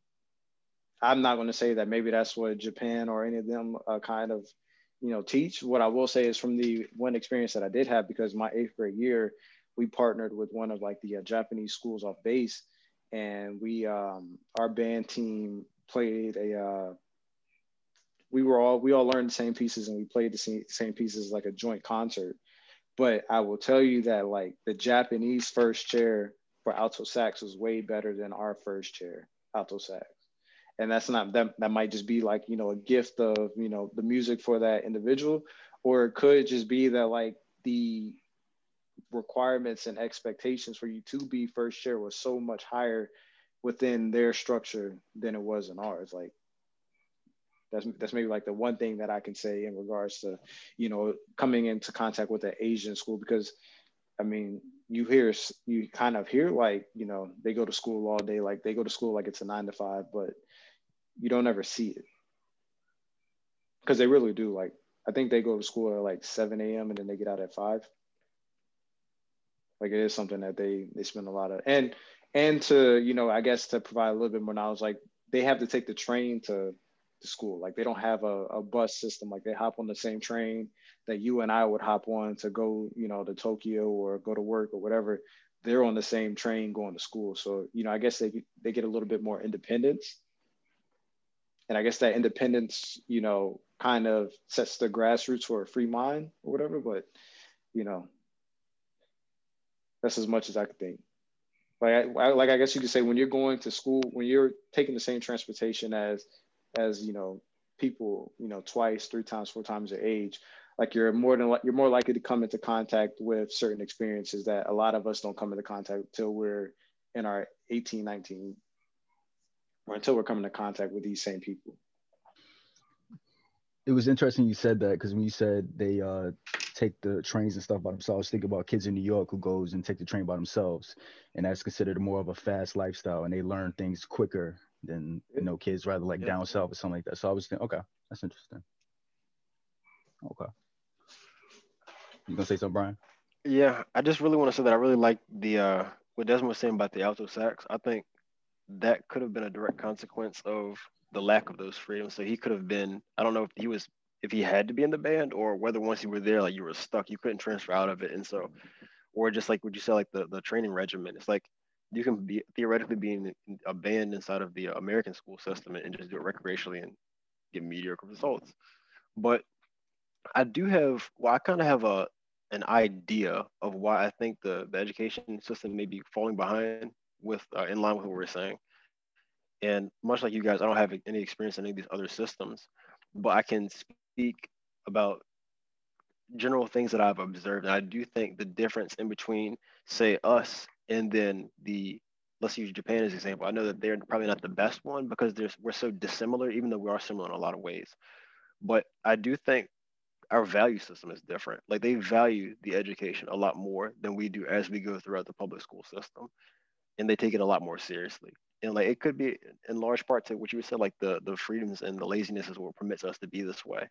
i'm not going to say that maybe that's what japan or any of them uh, kind of you know teach what i will say is from the one experience that i did have because my eighth grade year we partnered with one of like the uh, Japanese schools off base, and we um, our band team played a. Uh, we were all we all learned the same pieces and we played the same, same pieces like a joint concert. But I will tell you that like the Japanese first chair for alto sax was way better than our first chair alto sax and that's not that that might just be like you know a gift of you know the music for that individual or it could just be that like the requirements and expectations for you to be first chair was so much higher within their structure than it was in ours. Like that's that's maybe like the one thing that I can say in regards to, you know, coming into contact with an Asian school because I mean, you hear you kind of hear like, you know, they go to school all day, like they go to school like it's a nine to five, but you don't ever see it. Because they really do like I think they go to school at like 7 a.m. and then they get out at five. Like it is something that they they spend a lot of and and to you know I guess to provide a little bit more knowledge, like they have to take the train to to school. Like they don't have a, a bus system. Like they hop on the same train that you and I would hop on to go, you know, to Tokyo or go to work or whatever. They're on the same train going to school. So, you know, I guess they they get a little bit more independence. And I guess that independence, you know, kind of sets the grassroots for a free mind or whatever. But, you know, that's as much as I could think. Like, I, like I guess you could say when you're going to school, when you're taking the same transportation as as you know people you know twice three times four times your age like you're more than you're more likely to come into contact with certain experiences that a lot of us don't come into contact until we're in our 18 19 or until we're coming into contact with these same people it was interesting you said that because when you said they uh, take the trains and stuff by themselves I was think about kids in new york who goes and take the train by themselves and that's considered more of a fast lifestyle and they learn things quicker than you know kids rather like yeah. down south or something like that. So I was thinking, okay, that's interesting. Okay. You gonna say something, Brian? Yeah, I just really want to say that I really like the uh what Desmond was saying about the alto sax. I think that could have been a direct consequence of the lack of those freedoms. So he could have been, I don't know if he was if he had to be in the band or whether once you were there, like you were stuck, you couldn't transfer out of it. And so or just like would you say like the, the training regimen. It's like you can be theoretically be in a band inside of the American school system and just do it recreationally and get mediocre results. But I do have, well, I kind of have a an idea of why I think the, the education system may be falling behind with uh, in line with what we're saying. And much like you guys, I don't have any experience in any of these other systems, but I can speak about general things that I've observed. And I do think the difference in between, say, us and then the let's use Japan as an example. I know that they're probably not the best one because there's we're so dissimilar, even though we are similar in a lot of ways. But I do think our value system is different. Like they value the education a lot more than we do as we go throughout the public school system, and they take it a lot more seriously. And like it could be in large part to what you said, like the the freedoms and the laziness is what permits us to be this way.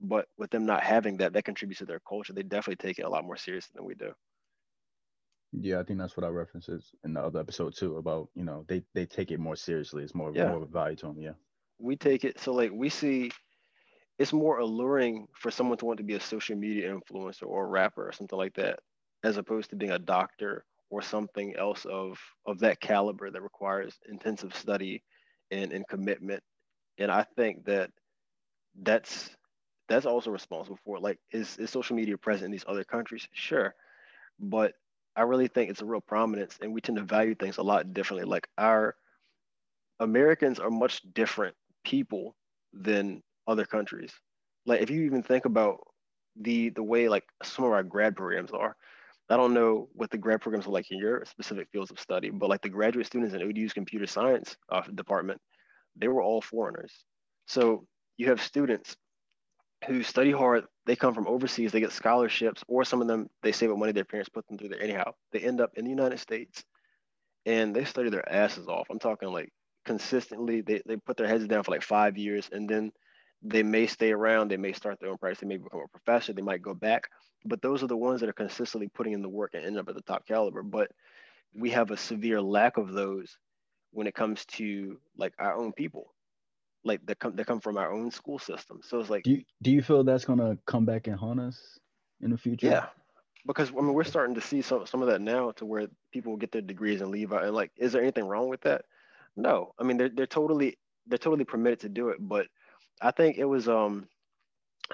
But with them not having that, that contributes to their culture. They definitely take it a lot more seriously than we do. Yeah, I think that's what I references in the other episode too about you know they they take it more seriously. It's more yeah. more of a value to them. Yeah, we take it so like we see it's more alluring for someone to want to be a social media influencer or a rapper or something like that, as opposed to being a doctor or something else of of that caliber that requires intensive study and, and commitment. And I think that that's that's also responsible for it. Like, is, is social media present in these other countries? Sure. But I really think it's a real prominence, and we tend to value things a lot differently. Like our Americans are much different people than other countries. Like if you even think about the the way like some of our grad programs are, I don't know what the grad programs are like in your specific fields of study, but like the graduate students in ODU's computer science uh, department, they were all foreigners. So you have students who study hard, they come from overseas, they get scholarships, or some of them they save up money their parents put them through there anyhow. They end up in the United States and they study their asses off. I'm talking like consistently, they, they put their heads down for like five years and then they may stay around, they may start their own practice, they may become a professor, they might go back. But those are the ones that are consistently putting in the work and end up at the top caliber. But we have a severe lack of those when it comes to like our own people like that come that come from our own school system. So it's like, do you, do you feel that's gonna come back and haunt us in the future? Yeah, because I mean we're starting to see some some of that now to where people get their degrees and leave out. And like, is there anything wrong with that? No, I mean they're they're totally they're totally permitted to do it. But I think it was um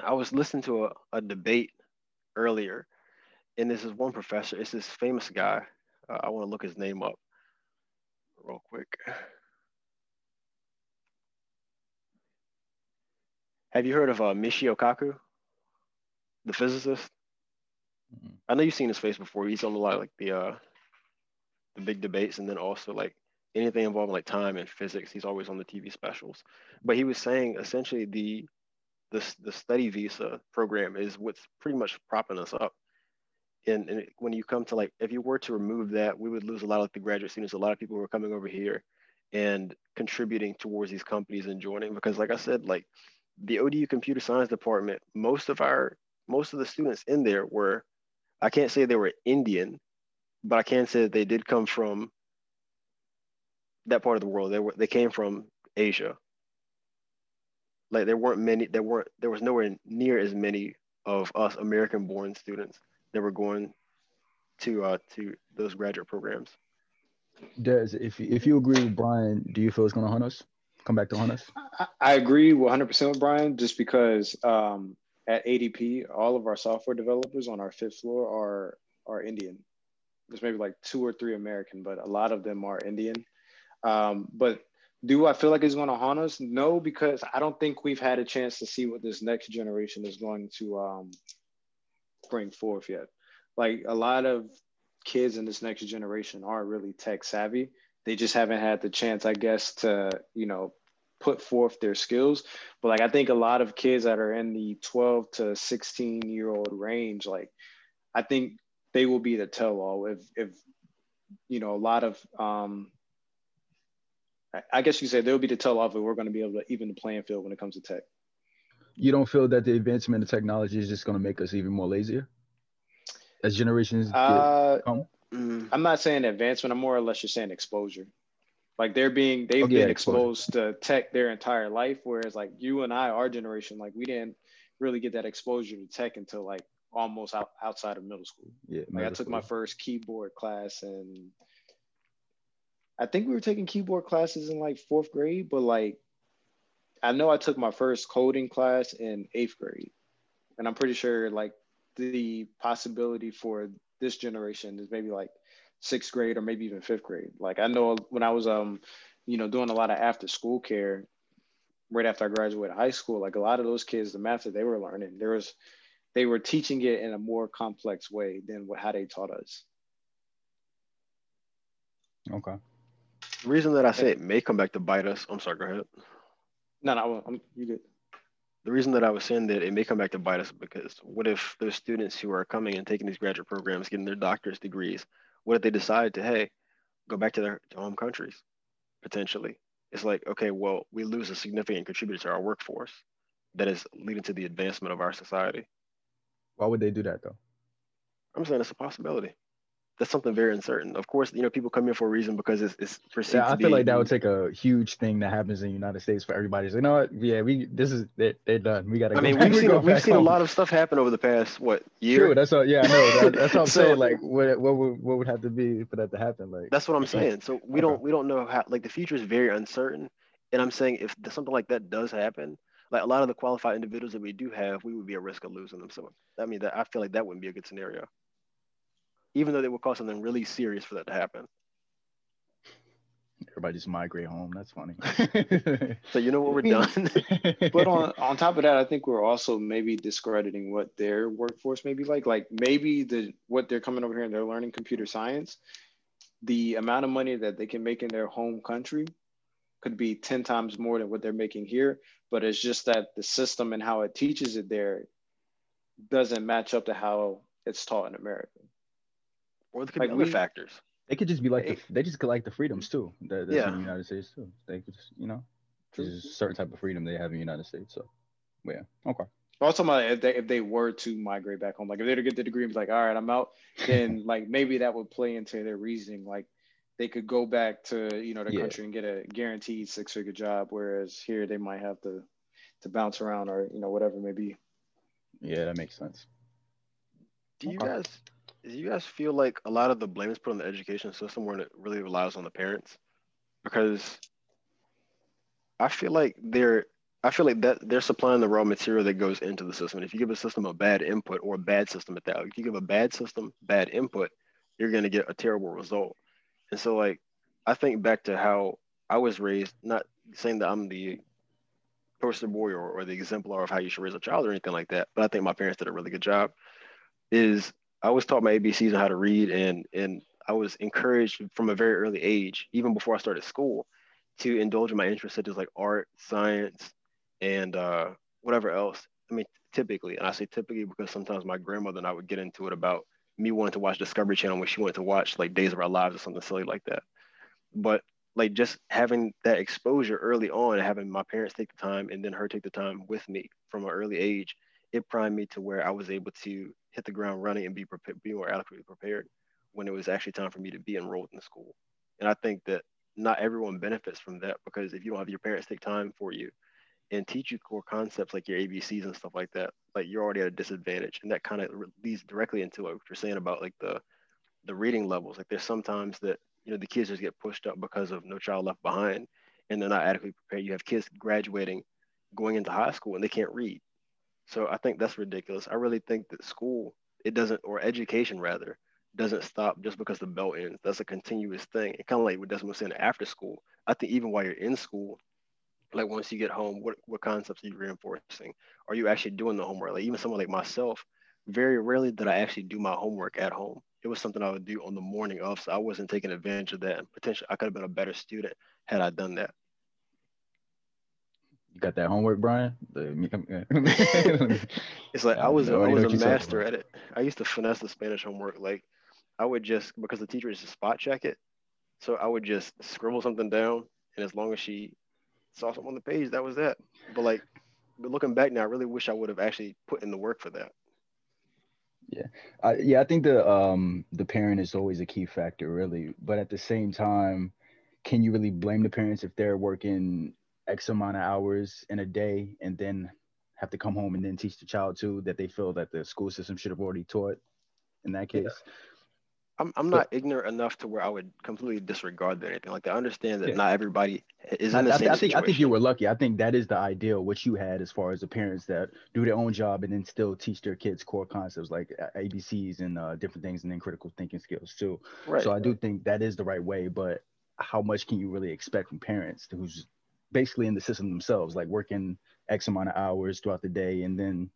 I was listening to a, a debate earlier, and this is one professor. It's this famous guy. Uh, I want to look his name up real quick. Have you heard of uh, Michio Kaku, the physicist? Mm-hmm. I know you've seen his face before. He's on a lot of like the uh, the big debates, and then also like anything involving like time and physics. He's always on the TV specials. But he was saying essentially the the the study visa program is what's pretty much propping us up. And, and when you come to like, if you were to remove that, we would lose a lot of the graduate students, a lot of people who are coming over here and contributing towards these companies and joining. Because like I said, like the ODU computer science department, most of our most of the students in there were, I can't say they were Indian, but I can say that they did come from that part of the world. They were they came from Asia. Like there weren't many, there weren't there was nowhere near as many of us American born students that were going to uh to those graduate programs. Des, if if you agree with Brian, do you feel it's gonna hunt us? Come back to hunt us? I, I agree 100% with Brian, just because um, at ADP, all of our software developers on our fifth floor are are Indian. There's maybe like two or three American, but a lot of them are Indian. Um, but do I feel like it's going to haunt us? No, because I don't think we've had a chance to see what this next generation is going to um, bring forth yet. Like a lot of kids in this next generation aren't really tech savvy. They just haven't had the chance, I guess, to you know put forth their skills. But like I think a lot of kids that are in the 12 to 16 year old range, like I think they will be the tell all if if you know a lot of um I guess you say they'll be the tell off if we're going to be able to even the playing field when it comes to tech. You don't feel that the advancement of technology is just going to make us even more lazier as generations uh, come? Mm. I'm not saying advancement. I'm more or less just saying exposure. Like they're being they've oh, yeah, been exposed exposure. to tech their entire life, whereas like you and I, our generation, like we didn't really get that exposure to tech until like almost out, outside of middle school. Yeah, like I took my first keyboard class and I think we were taking keyboard classes in like fourth grade, but like I know I took my first coding class in eighth grade. And I'm pretty sure like the possibility for this generation is maybe like sixth grade or maybe even fifth grade. Like I know when I was um, you know, doing a lot of after school care right after I graduated high school, like a lot of those kids, the math that they were learning, there was they were teaching it in a more complex way than what how they taught us. Okay. The reason that I say it may come back to bite us. I'm sorry. Go ahead. No, no, I'm you good. The reason that I was saying that it may come back to bite us because what if those students who are coming and taking these graduate programs, getting their doctor's degrees, what if they decide to hey, go back to their home countries, potentially? It's like okay, well, we lose a significant contributor to our workforce that is leading to the advancement of our society. Why would they do that though? I'm saying it's a possibility that's something very uncertain. Of course, you know, people come here for a reason because it's, it's perceived. Yeah, I feel like that would take a huge thing that happens in the United States for everybody. So, you know what? Yeah, we this is they're, they're done. We gotta. I mean, we've seen we've seen home. a lot of stuff happen over the past what year. True. That's all. Yeah, I know. That, that's what I'm so, saying. Like, what what would what would have to be for that to happen? Like, that's what I'm saying. So we okay. don't we don't know how. Like, the future is very uncertain, and I'm saying if something like that does happen, like a lot of the qualified individuals that we do have, we would be at risk of losing them. So I mean, that I feel like that wouldn't be a good scenario even though they would cause something really serious for that to happen. Everybody just migrate home. That's funny. so you know what we're done. but on on top of that, I think we're also maybe discrediting what their workforce may be like. Like maybe the what they're coming over here and they're learning computer science, the amount of money that they can make in their home country could be 10 times more than what they're making here. But it's just that the system and how it teaches it there doesn't match up to how it's taught in America or there could like be other we, factors. They could just be like the, they just like the freedoms too. That, that's yeah. in the United States too. They could just you know, there's a certain type of freedom they have in the United States. So, yeah, okay. Also, if they if they were to migrate back home, like if they were to get the degree and be like, all right, I'm out, then like maybe that would play into their reasoning. Like they could go back to you know the yeah. country and get a guaranteed six figure job, whereas here they might have to to bounce around or you know whatever it may be. Yeah, that makes sense. Do you guys do you guys feel like a lot of the blame is put on the education system when it really relies on the parents? Because I feel like they're I feel like that they're supplying the raw material that goes into the system. And if you give a system a bad input or a bad system at that, if you give a bad system bad input, you're gonna get a terrible result. And so like I think back to how I was raised, not saying that I'm the poster boy or, or the exemplar of how you should raise a child or anything like that, but I think my parents did a really good job. Is I was taught my ABCs and how to read, and and I was encouraged from a very early age, even before I started school, to indulge in my interests such as like art, science, and uh, whatever else. I mean, typically, and I say typically because sometimes my grandmother and I would get into it about me wanting to watch Discovery Channel when she wanted to watch like Days of Our Lives or something silly like that. But like just having that exposure early on, having my parents take the time and then her take the time with me from an early age, it primed me to where I was able to hit the ground running and be prepared, be more adequately prepared when it was actually time for me to be enrolled in school. And I think that not everyone benefits from that because if you don't have your parents take time for you and teach you core concepts like your ABCs and stuff like that, like you're already at a disadvantage. And that kind of leads directly into what you're saying about like the the reading levels. Like there's sometimes that you know the kids just get pushed up because of no child left behind and they're not adequately prepared. You have kids graduating, going into high school and they can't read. So I think that's ridiculous. I really think that school, it doesn't, or education rather, doesn't stop just because the bell ends. That's a continuous thing. And kind of like what Desmond was saying after school. I think even while you're in school, like once you get home, what, what concepts are you reinforcing? Are you actually doing the homework? Like even someone like myself, very rarely did I actually do my homework at home. It was something I would do on the morning of, so I wasn't taking advantage of that. And potentially, I could have been a better student had I done that. You got that homework, Brian? it's like I was I was a master at it. I used to finesse the Spanish homework. Like I would just because the teacher used to spot check it, so I would just scribble something down, and as long as she saw something on the page, that was that. But like, but looking back now, I really wish I would have actually put in the work for that. Yeah, I, yeah, I think the um the parent is always a key factor, really. But at the same time, can you really blame the parents if they're working X amount of hours in a day and then have to come home and then teach the child too that they feel that the school system should have already taught in that case? Yeah. I'm, I'm not ignorant enough to where I would completely disregard that anything like that. I understand that yeah. not everybody is in I, the I, same I think situation. I think you were lucky. I think that is the ideal what you had as far as the parents that do their own job and then still teach their kids core concepts like ABCs and uh, different things and then critical thinking skills too. Right. So I do think that is the right way. But how much can you really expect from parents who's basically in the system themselves, like working X amount of hours throughout the day and then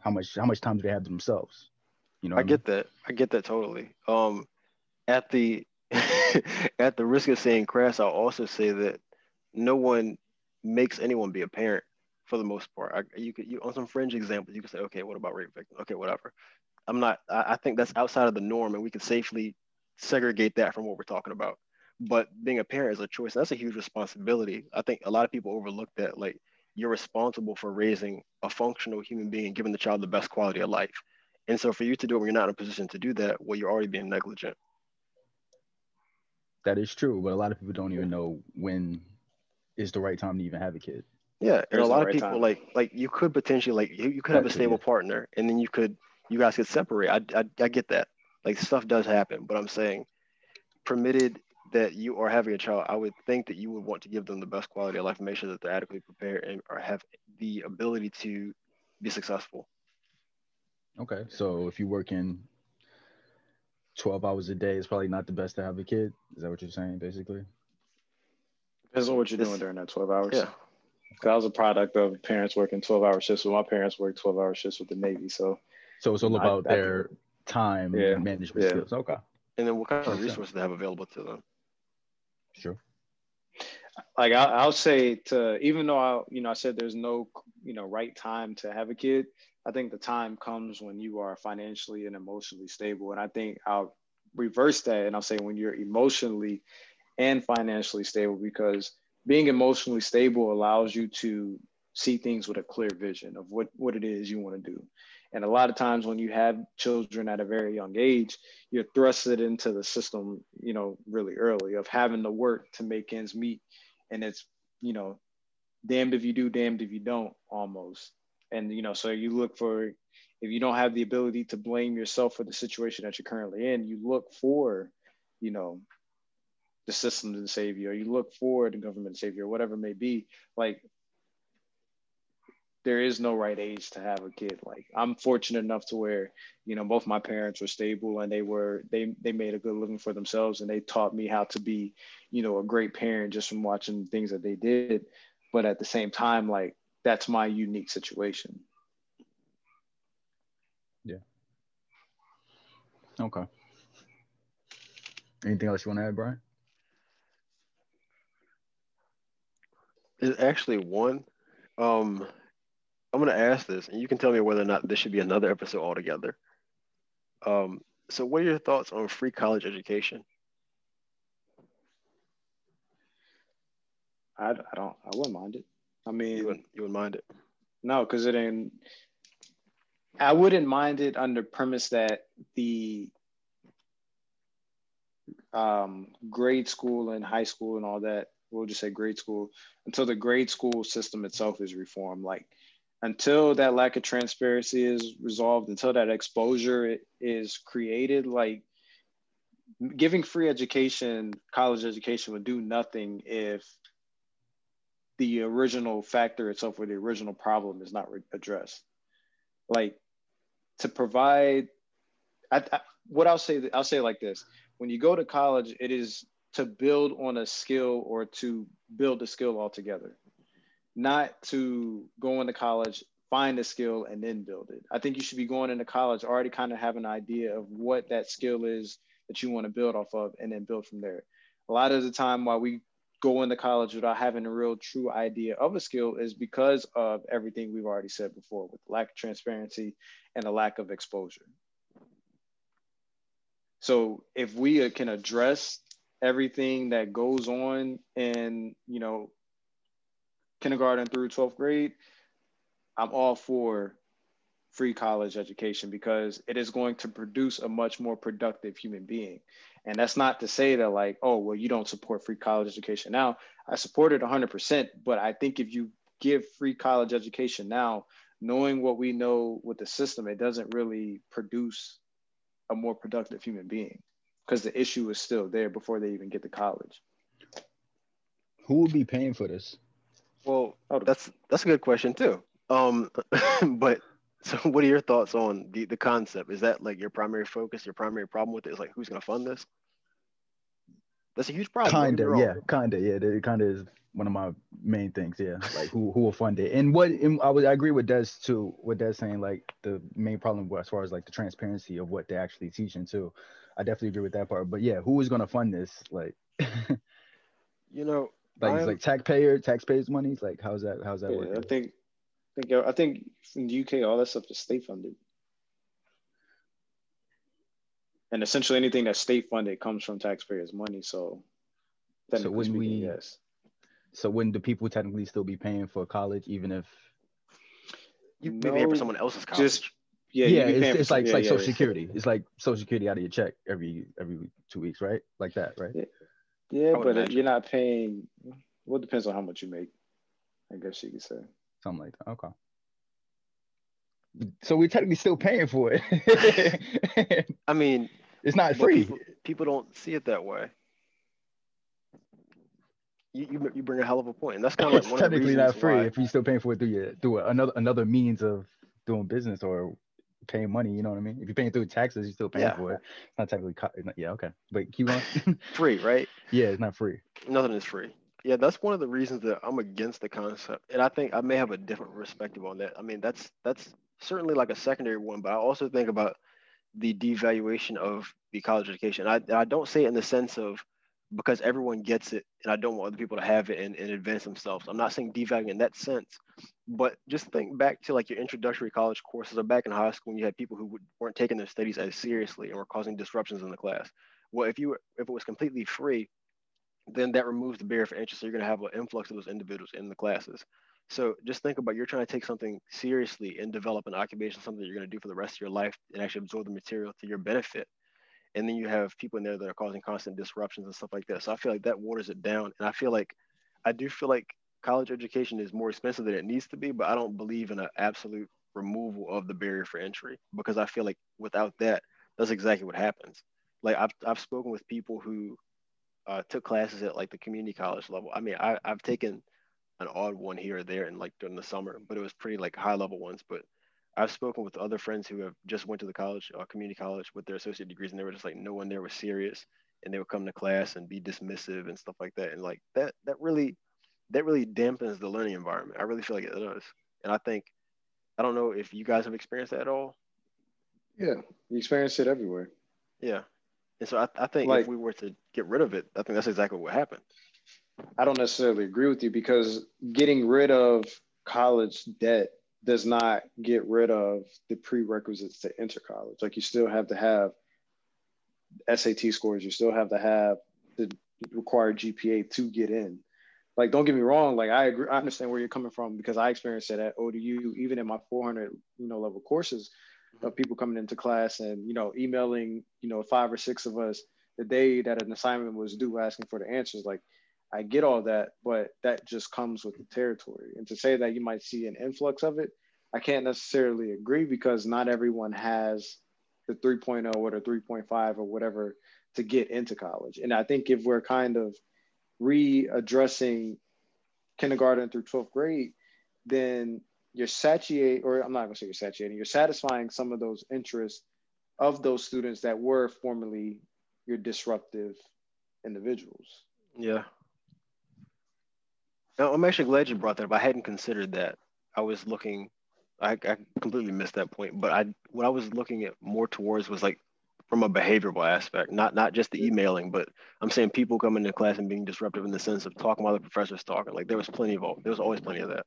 how much how much time do they have themselves? You know, I get I mean? that. I get that totally. Um, at the at the risk of saying crass, I'll also say that no one makes anyone be a parent for the most part. I, you could you on some fringe examples, you could say, okay, what about rape victims? Okay, whatever. I'm not. I, I think that's outside of the norm, and we can safely segregate that from what we're talking about. But being a parent is a choice. That's a huge responsibility. I think a lot of people overlook that. Like you're responsible for raising a functional human being, giving the child the best quality of life. And so for you to do it when you're not in a position to do that, well, you're already being negligent. That is true, but a lot of people don't even know when is the right time to even have a kid. Yeah, and a lot right of people time. like like you could potentially like you, you could have a stable partner, and then you could you guys could separate. I, I I get that. Like stuff does happen, but I'm saying permitted that you are having a child, I would think that you would want to give them the best quality of life and make sure that they're adequately prepared and or have the ability to be successful. Okay, so if you work in 12 hours a day, it's probably not the best to have a kid. Is that what you're saying, basically? Depends on what you're doing during that 12 hours. Yeah. Cause I was a product of parents working 12 hour shifts. So my parents worked 12 hour shifts with the Navy. So, so it's all about I, their I, time yeah, management yeah. skills. Okay. And then what kind of resources they have available to them? Sure. Like I, I'll say to even though I, you know, I said there's no, you know, right time to have a kid. I think the time comes when you are financially and emotionally stable. And I think I'll reverse that and I'll say when you're emotionally and financially stable because being emotionally stable allows you to see things with a clear vision of what, what it is you want to do. And a lot of times when you have children at a very young age, you're thrusted into the system, you know, really early of having to work to make ends meet. And it's, you know, damned if you do, damned if you don't almost and you know so you look for if you don't have the ability to blame yourself for the situation that you're currently in you look for you know the system to save you or you look for the government to save you or whatever it may be like there is no right age to have a kid like i'm fortunate enough to where you know both my parents were stable and they were they they made a good living for themselves and they taught me how to be you know a great parent just from watching things that they did but at the same time like that's my unique situation. Yeah. Okay. Anything else you want to add, Brian? There's actually one. Um, I'm going to ask this, and you can tell me whether or not this should be another episode altogether. Um, so, what are your thoughts on free college education? I, I don't I wouldn't mind it. I mean, you wouldn't, you wouldn't mind it? No, because it ain't. I wouldn't mind it under premise that the um, grade school and high school and all that. We'll just say grade school until the grade school system itself is reformed. Like until that lack of transparency is resolved, until that exposure is created, like giving free education, college education would do nothing if the original factor itself or the original problem is not re- addressed. Like to provide, I, I, what I'll say, I'll say like this: when you go to college, it is to build on a skill or to build a skill altogether, not to go into college, find a skill, and then build it. I think you should be going into college already kind of have an idea of what that skill is that you want to build off of and then build from there. A lot of the time, while we go into college without having a real true idea of a skill is because of everything we've already said before with lack of transparency and a lack of exposure. So if we uh, can address everything that goes on in, you know, kindergarten through 12th grade, I'm all for free college education because it is going to produce a much more productive human being. And that's not to say that, like, oh, well, you don't support free college education now. I support it 100%. But I think if you give free college education now, knowing what we know with the system, it doesn't really produce a more productive human being because the issue is still there before they even get to college. Who would be paying for this? Well, that's that's a good question too. Um, but so, what are your thoughts on the, the concept? Is that like your primary focus, your primary problem with it? Is like who's going to fund this? That's a huge problem. Kinda, yeah, kinda, yeah. It kind of is one of my main things. Yeah, like who who will fund it, and what and I would I agree with Des too. What Des saying, like the main problem as far as like the transparency of what they're actually teaching too. I definitely agree with that part. But yeah, who is going to fund this? Like, you know, like it's um, like taxpayer taxpayers' money. It's Like, how's that? How's that yeah, working? I think I think I think in the UK all that stuff is state funded. And essentially anything that's state funded comes from taxpayers' money. So so when we yes. So wouldn't the people technically still be paying for college even if you no, pay for someone else's college? Just yeah, yeah, it's, it's like it's like yeah, Social yeah, Security. It's like Social Security out of your check every every two weeks, right? Like that, right? Yeah, yeah but uh, imagine. you're not paying. Well, it depends on how much you make. I guess you could say something like that. Okay. So we're technically still paying for it. I mean, it's not free. People, people, don't see it that way. You, you, you bring a hell of a point, and that's kind of like it's technically not free why... if you're still paying for it through your through another another means of doing business or paying money. You know what I mean? If you're paying through taxes, you're still paying yeah. for it. It's not technically yeah okay, but keep on. free, right? Yeah, it's not free. Nothing is free yeah, that's one of the reasons that I'm against the concept, and I think I may have a different perspective on that. I mean, that's that's certainly like a secondary one, but I also think about the devaluation of the college education. I I don't say it in the sense of because everyone gets it, and I don't want other people to have it and, and advance themselves. I'm not saying devaluing in that sense, but just think back to like your introductory college courses or back in high school when you had people who weren't taking their studies as seriously and were causing disruptions in the class. Well, if you were, if it was completely free, then that removes the barrier for entry. So you're going to have an influx of those individuals in the classes. So just think about you're trying to take something seriously and develop an occupation, something you're going to do for the rest of your life and actually absorb the material to your benefit. And then you have people in there that are causing constant disruptions and stuff like that. So I feel like that waters it down. And I feel like I do feel like college education is more expensive than it needs to be, but I don't believe in an absolute removal of the barrier for entry because I feel like without that, that's exactly what happens. Like I've, I've spoken with people who uh, took classes at like the community college level. I mean, I, I've taken an odd one here or there and like during the summer, but it was pretty like high level ones. But I've spoken with other friends who have just went to the college, uh, community college with their associate degrees, and they were just like, no one there was serious, and they would come to class and be dismissive and stuff like that, and like that that really that really dampens the learning environment. I really feel like it does, and I think I don't know if you guys have experienced that at all. Yeah, you experience it everywhere. Yeah, and so I, I think like, if we were to get rid of it, I think that's exactly what happened. I don't necessarily agree with you because getting rid of college debt does not get rid of the prerequisites to enter college. Like you still have to have SAT scores, you still have to have the required GPA to get in. like don't get me wrong, like I agree, I understand where you're coming from because I experienced it at ODU, even in my 400 you know level courses of people coming into class and you know emailing you know five or six of us the day that an assignment was due asking for the answers like i get all that but that just comes with the territory and to say that you might see an influx of it i can't necessarily agree because not everyone has the 3.0 or the 3.5 or whatever to get into college and i think if we're kind of readdressing kindergarten through 12th grade then you're satiate, or I'm not gonna say you're satiating, you're satisfying some of those interests of those students that were formerly your disruptive individuals. Yeah. Now, I'm actually glad you brought that up. I hadn't considered that. I was looking, I, I completely missed that point, but I what I was looking at more towards was like from a behavioral aspect, not not just the emailing, but I'm saying people coming to class and being disruptive in the sense of talking while the professor's talking. Like there was plenty of there was always plenty of that.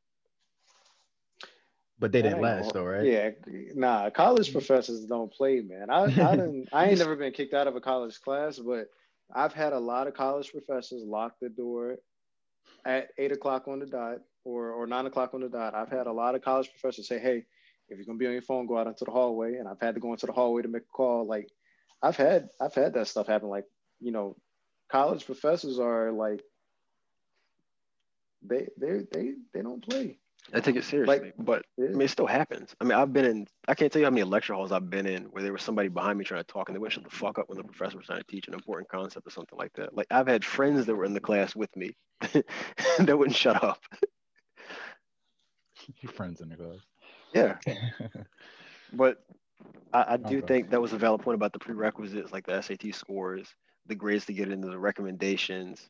But they didn't last though, right? Yeah, nah. College professors don't play, man. I I didn't. I ain't never been kicked out of a college class, but I've had a lot of college professors lock the door at eight o'clock on the dot or or nine o'clock on the dot. I've had a lot of college professors say, "Hey, if you're gonna be on your phone, go out into the hallway." And I've had to go into the hallway to make a call. Like, I've had I've had that stuff happen. Like, you know, college professors are like they they they they don't play. I take it seriously, like, but yeah. I mean, it still happens. I mean, I've been in, I can't tell you how many lecture halls I've been in where there was somebody behind me trying to talk and they went shut the fuck up when the professor was trying to teach an important concept or something like that. Like, I've had friends that were in the class with me that wouldn't shut up. Your friends in the class. Yeah. but I, I do okay. think that was a valid point about the prerequisites, like the SAT scores, the grades to get into the recommendations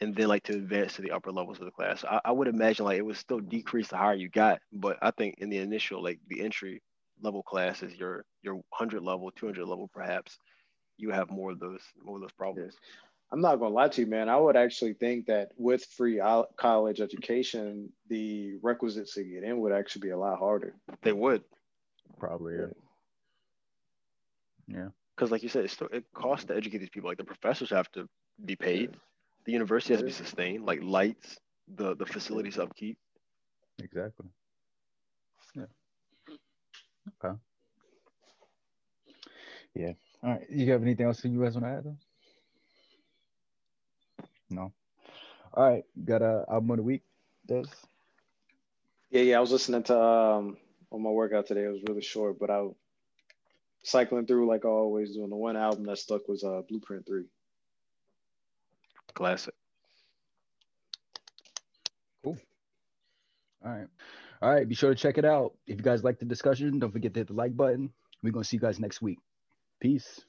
and then like to advance to the upper levels of the class. I, I, would imagine like it would still decrease the higher you got, but I think in the initial like the entry level classes, your your hundred level, two hundred level perhaps, you have more of those more of those problems. I'm not gonna lie to you, man. I would actually think that with free college education, the requisites to get in would actually be a lot harder. They would, probably. Yeah. Yeah. Because, like you said, it, still, it costs to educate these people. Like the professors have to be paid. Yeah the university has to be sustained, like lights, the the facilities upkeep. Exactly. Yeah. Okay. Yeah. All right. You have anything else you guys want to add? Though? No. All right. Got a album of the week. Does. Yeah, yeah. I was listening to um on my workout today. It was really short, but I was cycling through like I always do. And the one album that stuck was uh Blueprint Three. Classic. Cool. All right. All right. Be sure to check it out. If you guys like the discussion, don't forget to hit the like button. We're going to see you guys next week. Peace.